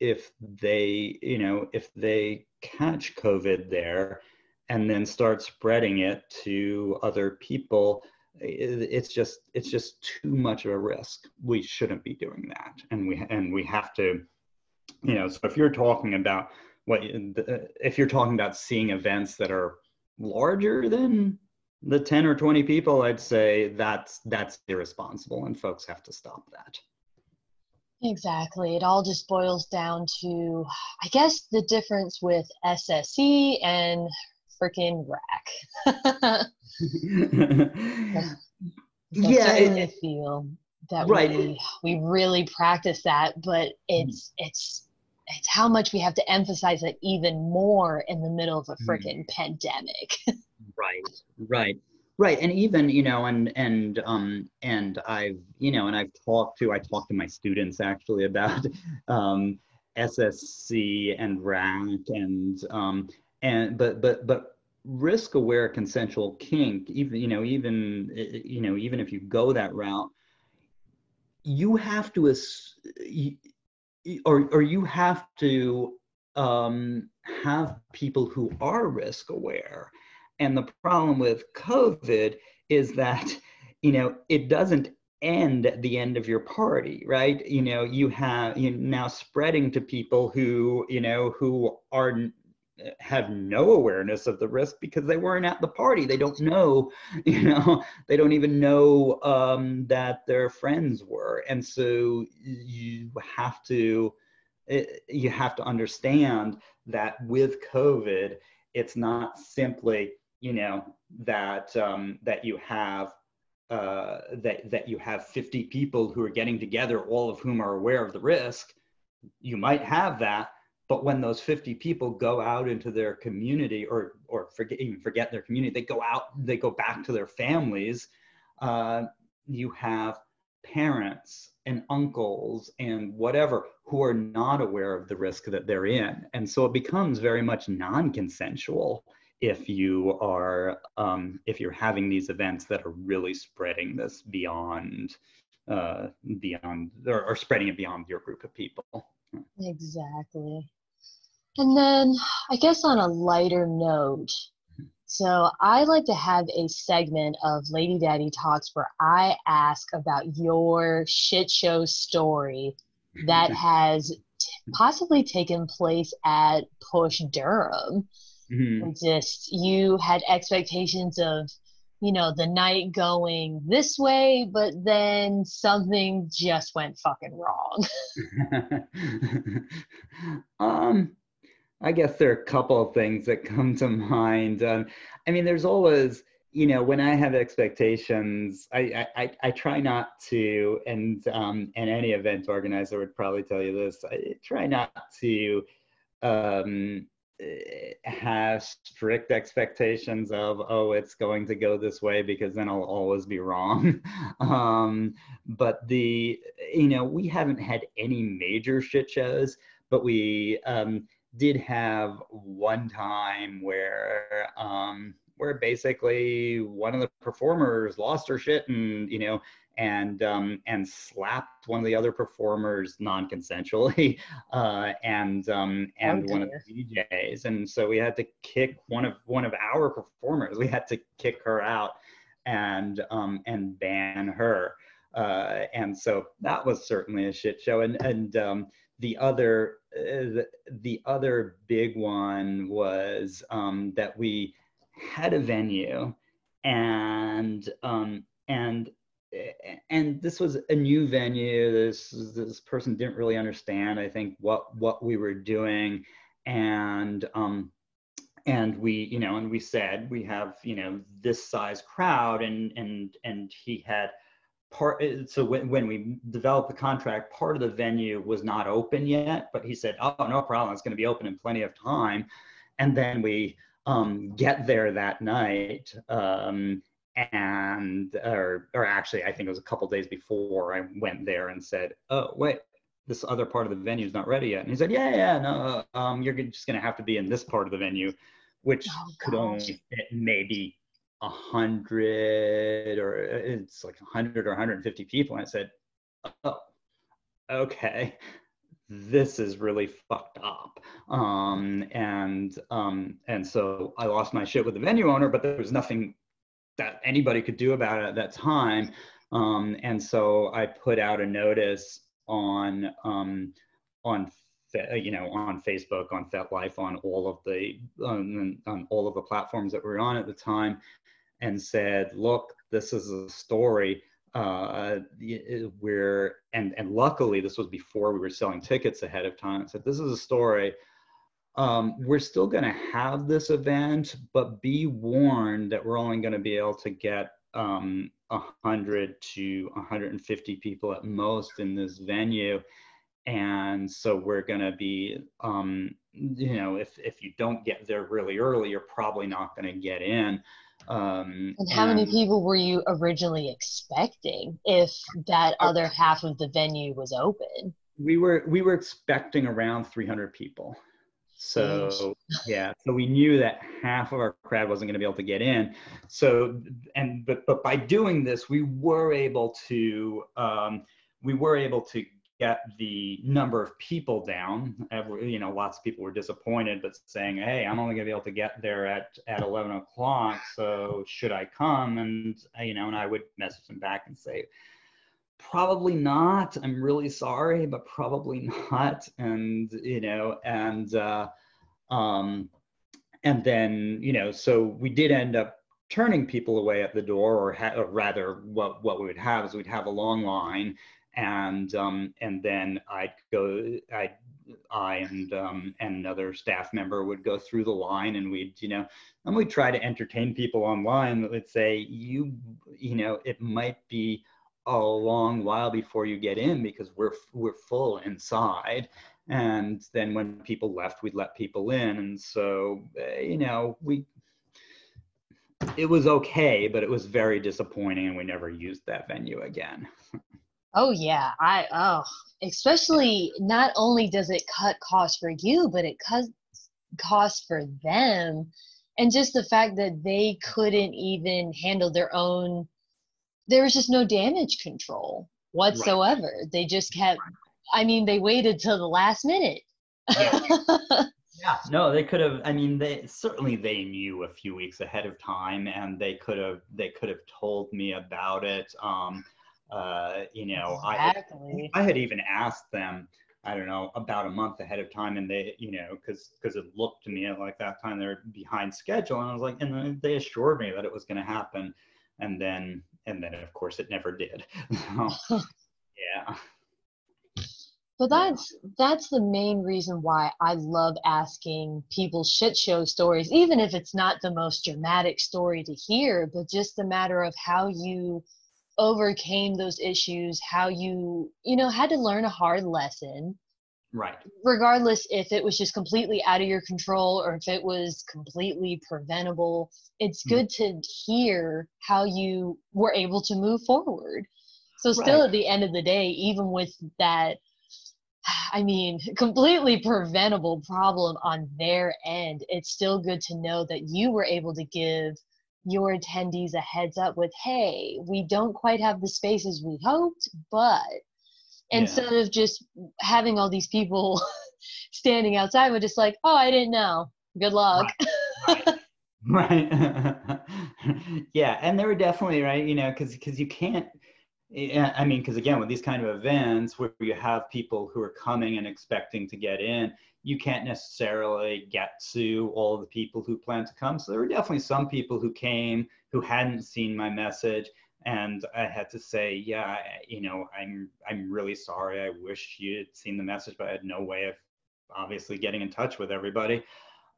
if they you know if they catch COVID there, and then start spreading it to other people it's just it's just too much of a risk. We shouldn't be doing that. And we and we have to you know so if you're talking about what if you're talking about seeing events that are larger than the 10 or 20 people i'd say that's that's irresponsible and folks have to stop that exactly it all just boils down to i guess the difference with SSC and freaking RACK. [LAUGHS] yeah, I feel that right. we we really practice that, but hmm. it's it's it's how much we have to emphasize it even more in the middle of a freaking mm. pandemic. right, right, right, and even you know, and and um and I've you know, and I've talked to I talked to my students actually about [LAUGHS] um SSC and RACK and um and but but but risk aware consensual kink even you know even you know even if you go that route you have to or or you have to um, have people who are risk aware. And the problem with covid is that you know it doesn't end at the end of your party right? You know you have you now spreading to people who you know who are have no awareness of the risk because they weren't at the party. They don't know [LAUGHS] you know they don't even know um, that their friends were. And so you have to eh, you have to understand that with covid it's not simply you know that um, that you have uh, that that you have 50 people who are getting together all of whom are aware of the risk. You might have that but when those 50 people go out into their community or or forget even forget their community they go out they go back to their families uh, you have parents and uncles and whatever who are not aware of the risk that they're in and so it becomes very much non-consensual if you are um, if you're having these events that are really spreading this beyond uh, beyond or, or spreading it beyond your group of people Exactly. And then I guess on a lighter note, so I like to have a segment of Lady Daddy Talks where I ask about your shit show story that [LAUGHS] has t- possibly taken place at Push Durham. Mm-hmm. Just you had expectations of you know, the night going this way, but then something just went fucking wrong. [LAUGHS] um, I guess there are a couple of things that [LAUGHS] come to mind. Um, I mean, there's always, you know, when I have expectations, I I, I try not to, and um, and any event organizer would probably tell you this. I try not to um, have strict expectations of oh it's going to go this way because then i'll always be wrong [LAUGHS] um, but the you know we haven't had any major shit shows but we um, did have one time where um, where basically one of the performers lost her shit and you know and um, and slapped one of the other performers non-consensually [LAUGHS] uh, and um, and oh, one of the DJs and so we had to kick one of one of our performers. We had to kick her out and um, and ban her. Uh, and so that was certainly a shit show. And and um, the other the, the other big one was um, that we had a venue and um, and and this was a new venue. This this person didn't really understand i think what what we were doing. And um and we you know and we said we have you know this size crowd and and and he had part so when, when we developed the contract part of the venue was not open yet but he said oh no problem it's going to be open in plenty of time and then we um, get there that night. Um, and, or, or actually, I think it was a couple days before I went there and said, oh, wait, this other part of the venue is not ready yet. And he said, yeah, yeah, no, um, you're just going to have to be in this part of the venue, which oh, could only fit maybe a hundred or it's like a hundred or 150 people. And I said, oh, okay this is really fucked up. Um, and um, and so I lost my shit with the venue owner, but there was nothing that anybody could do about it at that time. Um, and so I put out a notice on um, on you know on Facebook, on FetLife, on all of the on all of the platforms that we were on at the time, and said, look, this is a story uh, where and and luckily this was before we were selling tickets ahead of time. Said this is a story. Um, we're still going to have this event, but be warned that we're only going to be able to get um, 100 to 150 people at most in this venue. And so we're going to be, um, you know, if, if you don't get there really early, you're probably not going to get in. Um, and how and many people were you originally expecting if that uh, other half of the venue was open? We were we were expecting around 300 people. So yeah, so we knew that half of our crowd wasn't going to be able to get in. So and but but by doing this, we were able to um, we were able to get the number of people down. You know, lots of people were disappointed, but saying, "Hey, I'm only going to be able to get there at at 11 o'clock. So should I come?" And you know, and I would message them back and say, "Probably not. I'm really sorry, but probably [LAUGHS] not." And you know, and uh, um, and then you know, so we did end up turning people away at the door, or, ha- or rather, what what we would have is we'd have a long line and um, and then I'd go, I I and um, and another staff member would go through the line, and we'd you know, and we'd try to entertain people online. That would say you you know it might be a long while before you get in because we're we're full inside. And then when people left, we'd let people in, and so uh, you know we it was okay, but it was very disappointing, and we never used that venue again. Oh yeah, I oh, especially not only does it cut costs for you, but it cuts costs for them, and just the fact that they couldn't even handle their own. There was just no damage control whatsoever. Right. They just kept. I mean, they waited till the last minute. Yeah. [LAUGHS] yeah no they could have i mean they certainly they knew a few weeks ahead of time and they could have they could have told me about it um uh, you know, exactly. I I had even asked them, I don't know, about a month ahead of time, and they, you know, because because it looked to me like that time they're behind schedule, and I was like, and they assured me that it was going to happen, and then and then of course it never did. [LAUGHS] [LAUGHS] yeah. But that's that's the main reason why I love asking people shit show stories, even if it's not the most dramatic story to hear, but just the matter of how you overcame those issues how you you know had to learn a hard lesson right regardless if it was just completely out of your control or if it was completely preventable it's mm-hmm. good to hear how you were able to move forward so still right. at the end of the day even with that i mean [LAUGHS] completely preventable problem on their end it's still good to know that you were able to give your attendees a heads up with, hey, we don't quite have the spaces we hoped, but instead yeah. of just having all these people [LAUGHS] standing outside, we're just like, oh, I didn't know. Good luck. Right. right. [LAUGHS] right. [LAUGHS] yeah, and they were definitely right, you know, because because you can't. I mean, because again, with these kind of events where you have people who are coming and expecting to get in, you can't necessarily get to all the people who plan to come. So there were definitely some people who came who hadn't seen my message. And I had to say, yeah, you know, I'm I'm really sorry. I wish you had seen the message, but I had no way of obviously getting in touch with everybody.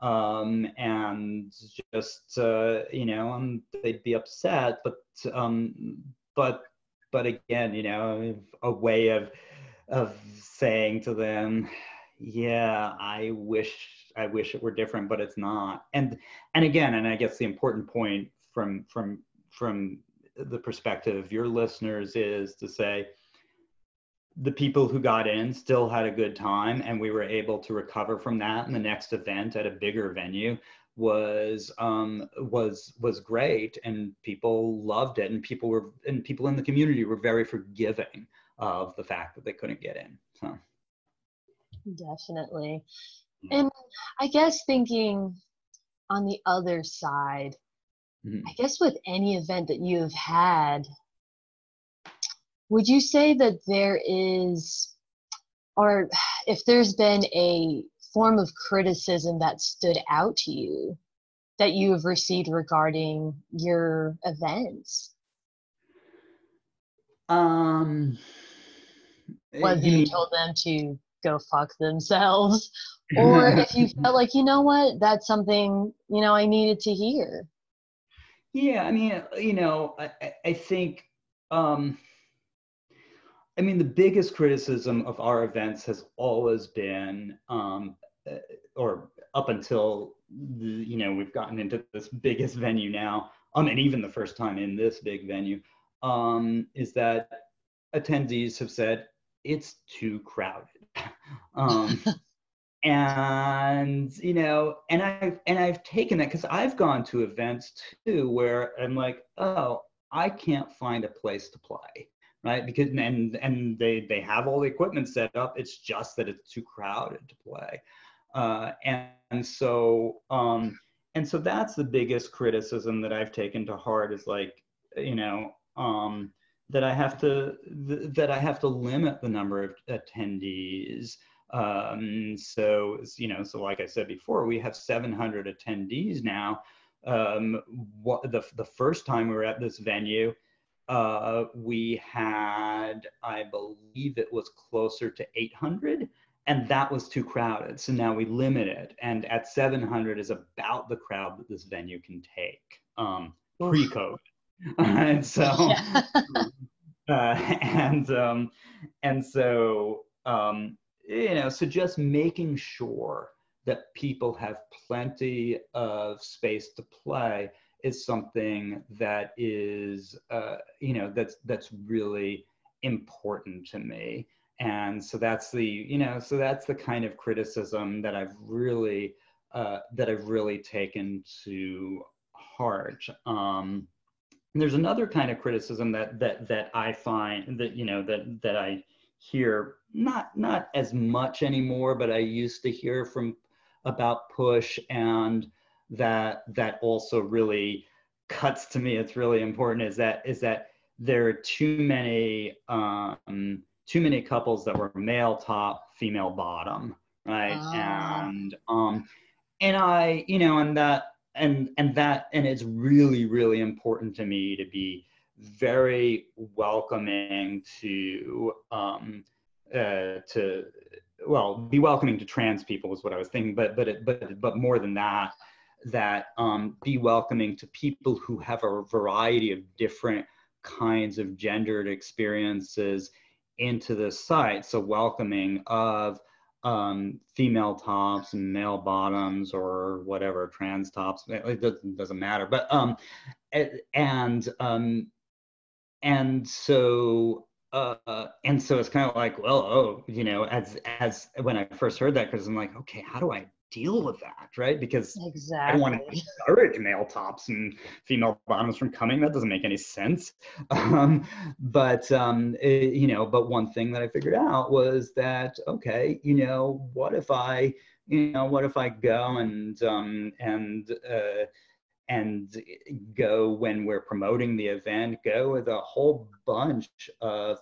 Um, and just uh, you know, um, they'd be upset, but um, but but again, you know, a way of of saying to them, yeah, I wish I wish it were different, but it's not. And and again, and I guess the important point from from from the perspective of your listeners is to say the people who got in still had a good time and we were able to recover from that in the next event at a bigger venue was um, was was great and people loved it and people were and people in the community were very forgiving of the fact that they couldn't get in so. Definitely. And i guess thinking on the other side mm-hmm. i guess with any event that you have had would you say that there is or if there's been a form of criticism that stood out to you that you have received regarding your events? Um whether you told them to go fuck themselves? [LAUGHS] Or if you felt like you know what? That's something you know i needed to hear. Yeah i mean you know i, I think um I mean, the biggest criticism of our events has always been, um, or up until the, you know we've gotten into this biggest venue now, um, and even the first time in this big venue, um, is that attendees have said it's too crowded, [LAUGHS] um, [LAUGHS] and you know, and I've and I've taken that because I've gone to events too where I'm like, oh, I can't find a place to play right? Because and and they they have all the equipment set up. It's just that it's too crowded to play, uh, and, and so um, and so that's the biggest criticism that I've taken to heart is like you know um, that I have to th- that I have to limit the number of attendees. Um, so you know, so like I said before, we have 700 attendees now. Um, what the the first time we were at this venue, uh, we had, I believe it was closer to 800, and that was too crowded. So now we limit it, and at 700 is about the crowd that this venue can take um, pre-COVID. [LAUGHS] and so, [LAUGHS] [LAUGHS] uh, and um, and so um, you know, so just making sure that people have plenty of space to play is something that is uh, you know that's that's really important to me and so that's the you know so that's the kind of criticism that i've really uh, that i've really taken to heart. Um, there's another kind of criticism that that that i find that you know that that i hear not not as much anymore but i used to hear from about push and that that also really cuts to me it's really important is that is that there are too many um, too many couples that were male top female bottom right oh. and um and i you know and that and and that and it's really really important to me to be very welcoming to um uh to well be welcoming to trans people is what i was thinking but but it, but but more than that that um, be welcoming to people who have a variety of different kinds of gendered experiences into the site. So welcoming of um, female tops and male bottoms or whatever trans tops. It doesn't, doesn't matter. But um, and um, and so uh, and so it's kind of like, well, oh, you know, as as when I first heard that, because I'm like, okay, how do I deal with that, right? Because exactly. I don't want to discourage male tops and female bottoms from coming. That doesn't make any sense. [LAUGHS] Um, but um, it, you know, but one thing that I figured out was that okay, you know, what if I, you know, what if I go and um, and uh, and go when we're promoting the event, go with a whole bunch of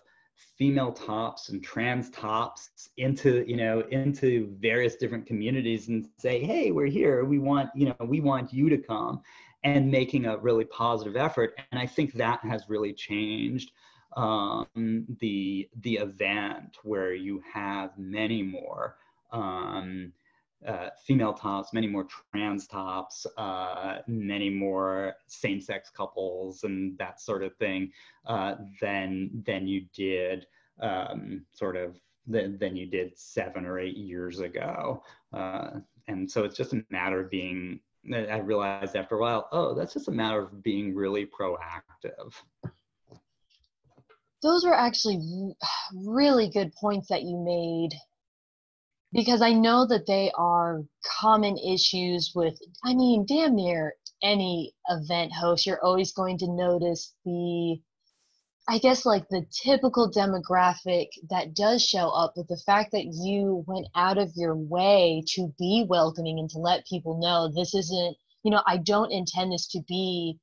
female tops and trans tops into you know into various different communities and say hey we're here. We want you know we want you to come and making a really positive effort. And i think that has really changed um, the the event where you have many more um, uh, female tops, many more trans tops, uh, many more same-sex couples, and that sort of thing uh, than than you did um, sort of than, than you did seven or eight years ago. Uh, and so it's just a matter of being i realized after a while oh that's just a matter of being really proactive those were actually [SIGHS] really good points that you made because I know that they are common issues with, I mean, damn near any event host. You're always going to notice the, I guess, like the typical demographic that does show up, but the fact that you went out of your way to be welcoming and to let people know this isn't, you know, I don't intend this to be,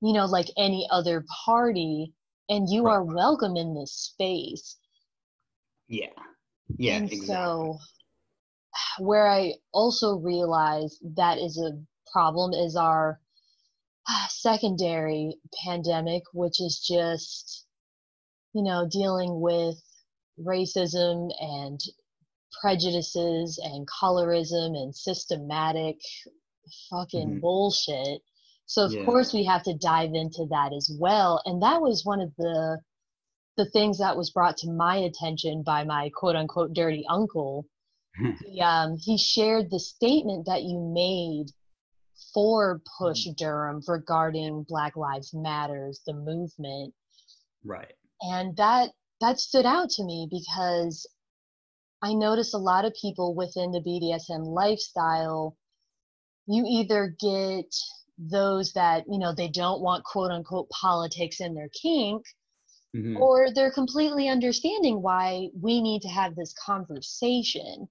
you know, like any other party, and you right. are welcome in this space. Yeah yeah and exactly. so where i also realize that is a problem is our secondary pandemic which is just you know dealing with racism and prejudices and colorism and systematic fucking mm-hmm. bullshit so of yeah. course we have to dive into that as well and that was one of the the things that was brought to my attention by my quote unquote dirty uncle, he, um, he shared the statement that you made for Push mm-hmm. Durham regarding Black Lives Matters, the movement. Right. And that that stood out to me because I notice a lot of people within the BDSM lifestyle, you either get those that, you know, they don't want quote unquote politics in their kink, mm-hmm. or they're completely understanding why we need to have this conversation.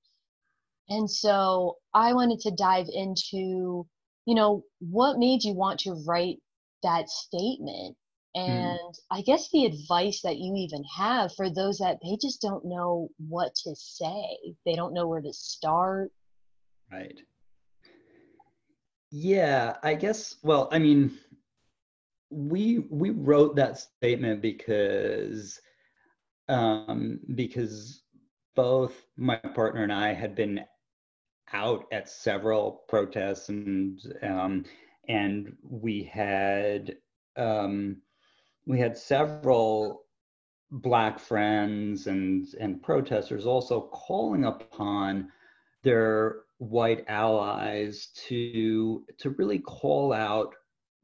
And so I wanted to dive into, you know, what made you want to write that statement? Mm-hmm. And mm. I guess the advice that you even have for those that they just don't know what to say, they don't know where to start. Right. Yeah, I guess, well, I mean, we we wrote that statement because um, because both my partner and I had been out at several protests and um, and we had um, we had several black friends and and protesters also calling upon their white allies to to really call out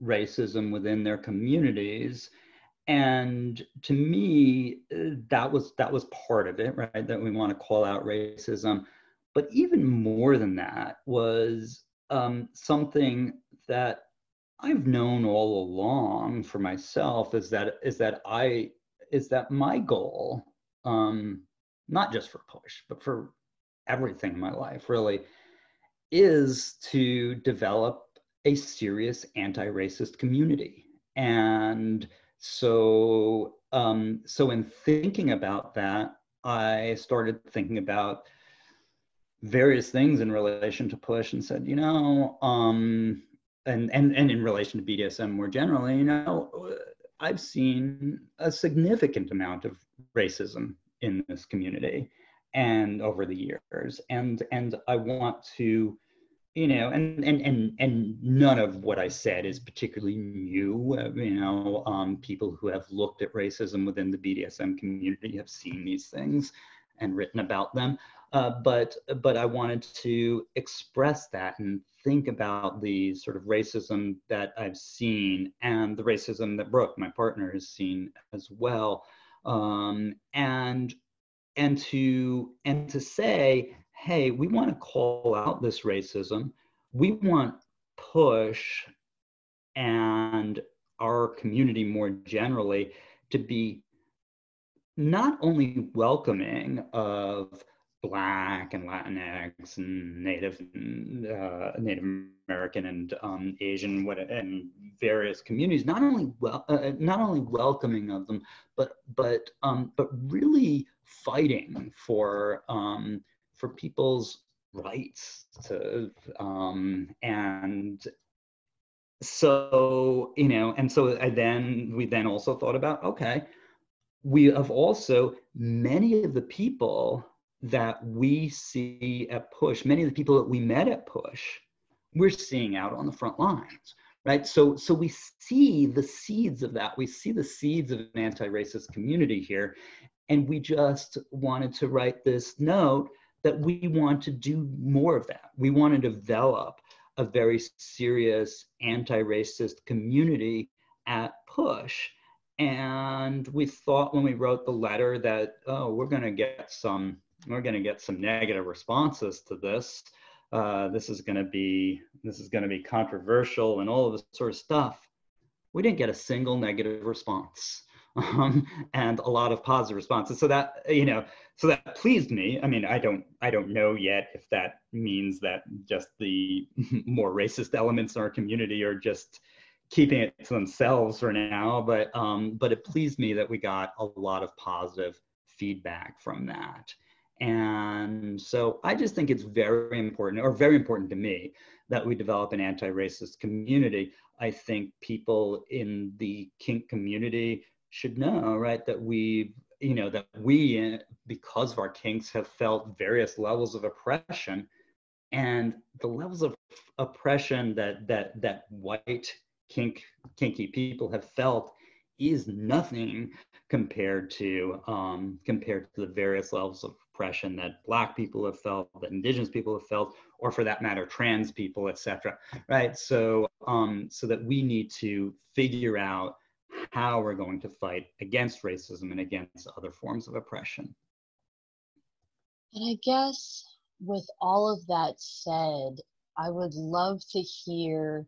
racism within their communities. And to me that was that was part of it right? That we want to call out racism. But even more than that was um, something that i've known all along for myself is that is that i is that my goal um, not just for push but for everything in my life really is to develop a serious anti-racist community. And so, um, so in thinking about that, I started thinking about various things in relation to push and said, you know, um, and, and, and in relation to BDSM more generally, you know, I've seen a significant amount of racism in this community and over the years. And, and I want to you know and and and and none of what i said is particularly new uh, you know um, people who have looked at racism within the bdsm community have seen these things and written about them. Uh, but but i wanted to express that and think about the sort of racism that i've seen and the racism that brooke my partner has seen as well. Um, and and to and to say hey, we want to call out this racism. We want push and our community more generally to be not only welcoming of Black and Latinx and Native uh, Native American and um, Asian and various communities, not only well, uh, not only welcoming of them, but but um, but really fighting for um, for people's rights to um, and so you know and so I then we then also thought about okay we have also many of the people that we see at push many of the people that we met at push we're seeing out on the front lines right? So so we see the seeds of that. We see the seeds of an anti-racist community here. And we just wanted to write this note that we want to do more of that. We want to develop a very serious anti-racist community at Push. And we thought when we wrote the letter that, oh, we're going to get some, we're going to get some negative responses to this. Uh, this is going to be, this is going to be controversial and all of this sort of stuff. We didn't get a single negative response. [LAUGHS] Um, and a lot of positive responses. So that you know, so that pleased me. I mean, I don't, I don't know yet if that means that just the [LAUGHS] more racist elements in our community are just keeping it to themselves for now. But um, but it pleased me that we got a lot of positive feedback from that. And so I just think it's very important, or very important to me, that we develop an anti-racist community. I think people in the kink community should know, right, that we, you know, that we, because of our kinks, have felt various levels of oppression, and the levels of oppression that that that white kink kinky people have felt is nothing compared to um, compared to the various levels of oppression that black people have felt that indigenous people have felt or for that matter trans people etc right? So um, so that we need to figure out how we're going to fight against racism and against other forms of oppression. And I guess with all of that said, I would love to hear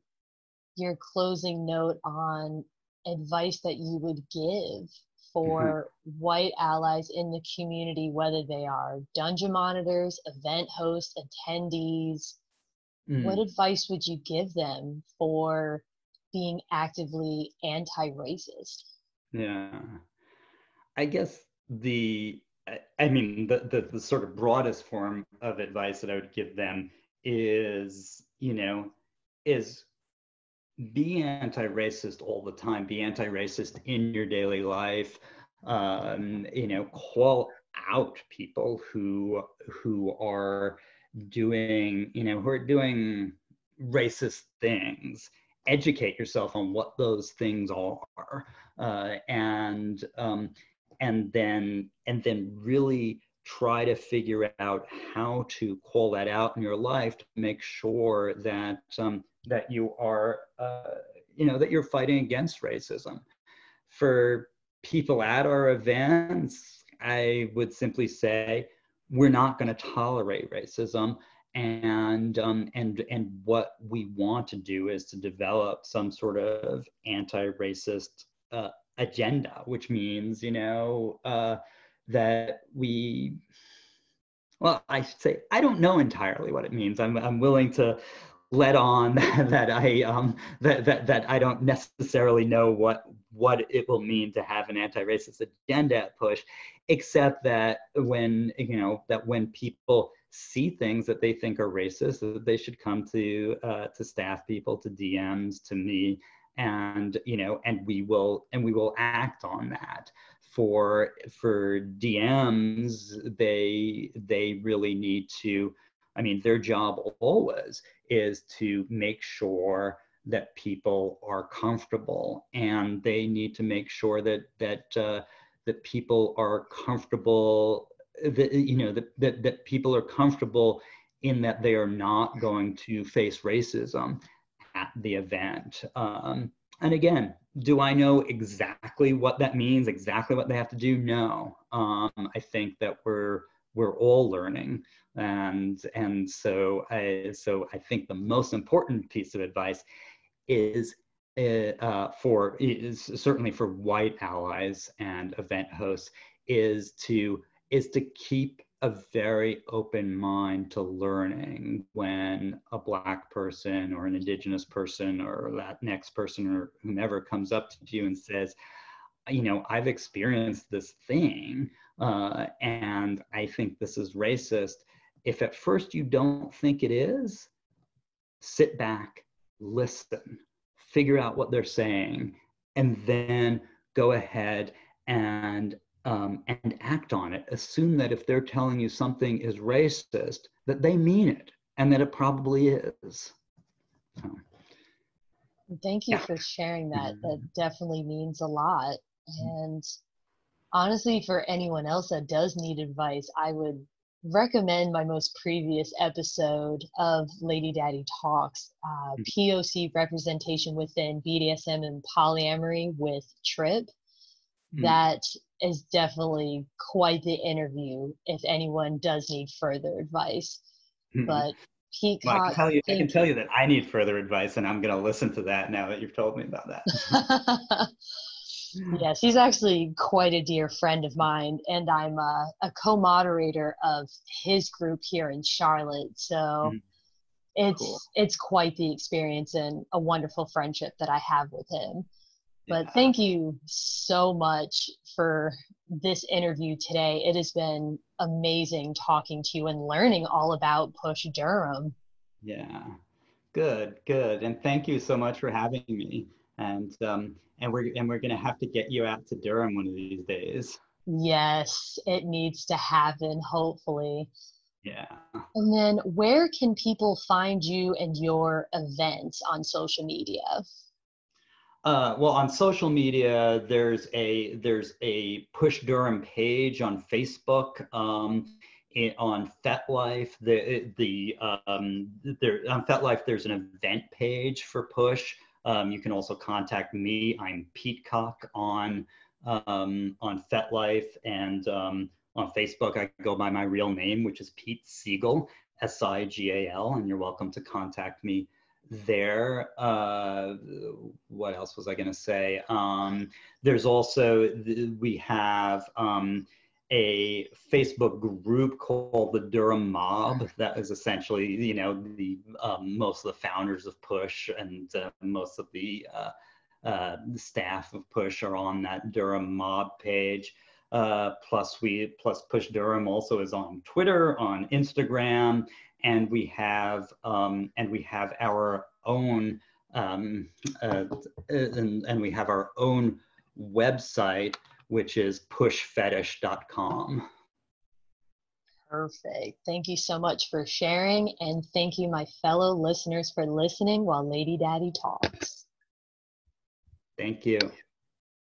your closing note on advice that you would give for mm-hmm. white allies in the community, whether they are dungeon monitors, event hosts, attendees. Mm. What advice would you give them for being actively anti-racist. Yeah. I guess the i mean the, the, the sort of broadest form of advice that i would give them is you know is be anti-racist all the time. Be anti-racist in your daily life. Um, you know call out people who who are doing you know who are doing racist things educate yourself on what those things are uh, and um, and then and then really try to figure out how to call that out in your life to make sure that um, that you are uh, you know that you're fighting against racism. For people at our events i would simply say we're not going to tolerate racism and um, and and what we want to do is to develop some sort of anti-racist uh, agenda, which means you know uh, that we. Well, I should say I don't know entirely what it means. I'm I'm willing to let on [LAUGHS] that I um, that, that that I don't necessarily know what what it will mean to have an anti-racist agenda push, except that when you know that when people see things that they think are racist, that they should come to uh, to staff people, to DMs, to me, and you know, and we will and we will act on that. For for DMs, they they really need to. I mean, their job always is to make sure that people are comfortable, and they need to make sure that that uh, that people are comfortable that you know that, that that people are comfortable in that they are not going to face racism at the event. Um, and again, do I know exactly what that means, exactly what they have to do? No. Um, I think that we're we're all learning, and and so I so I think the most important piece of advice is uh, for is certainly for white allies and event hosts is to is to keep a very open mind to learning when a black person or an indigenous person or Latinx person or whomever comes up to you and says you know i've experienced this thing uh, and i think this is racist. If at first you don't think it is sit back listen figure out what they're saying and then go ahead and um, and act on it. Assume that if they're telling you something is racist, that they mean it and that it probably is. So, Thank you yeah. for sharing that. That definitely means a lot. And honestly, for anyone else that does need advice, I would recommend my most previous episode of Lady Daddy Talks, uh, mm. POC representation within BDSM and polyamory with Trip. That is definitely quite the interview if anyone does need further advice. Mm. But Petecock. Well, I, can tell you, I can tell you that I need further advice, and I'm going to listen to that now that you've told me about that. [LAUGHS] yes, he's actually quite a dear friend of mine, and I'm a, a co-moderator of his group here in Charlotte. So mm. it's cool. it's quite the experience and a wonderful friendship that I have with him. But yeah. thank you so much for this interview today. It has been amazing talking to you and learning all about Push Durham. Yeah, good, good, and thank you so much for having me. And um, and we're and we're gonna have to get you out to Durham one of these days. Yes, it needs to happen. Hopefully. Yeah. And then, where can people find you and your events on social media? Uh, well, on social media, there's a there's a Push Durham page on Facebook. Um, it, on FetLife, the the um, there on FetLife, there's an event page for Push. Um, you can also contact me. I'm Petecock on um, on FetLife and um, on Facebook. I go by my real name, which is Pete Sigal, S I G A L, and you're welcome to contact me there. Uh, what else was I going to say? Um, there's also, we have um, a Facebook group called the Durham Mob that is essentially, you know, the um, most of the founders of Push and uh, most of the, uh, uh, the staff of Push are on that Durham Mob page. Uh, plus we plus Push Durham also is on Twitter, on Instagram, and we have um, and we have our own um, uh, and, and we have our own website which is pushfetish.com perfect. Thank you so much for sharing and thank you my fellow listeners for listening while lady daddy talks. Thank you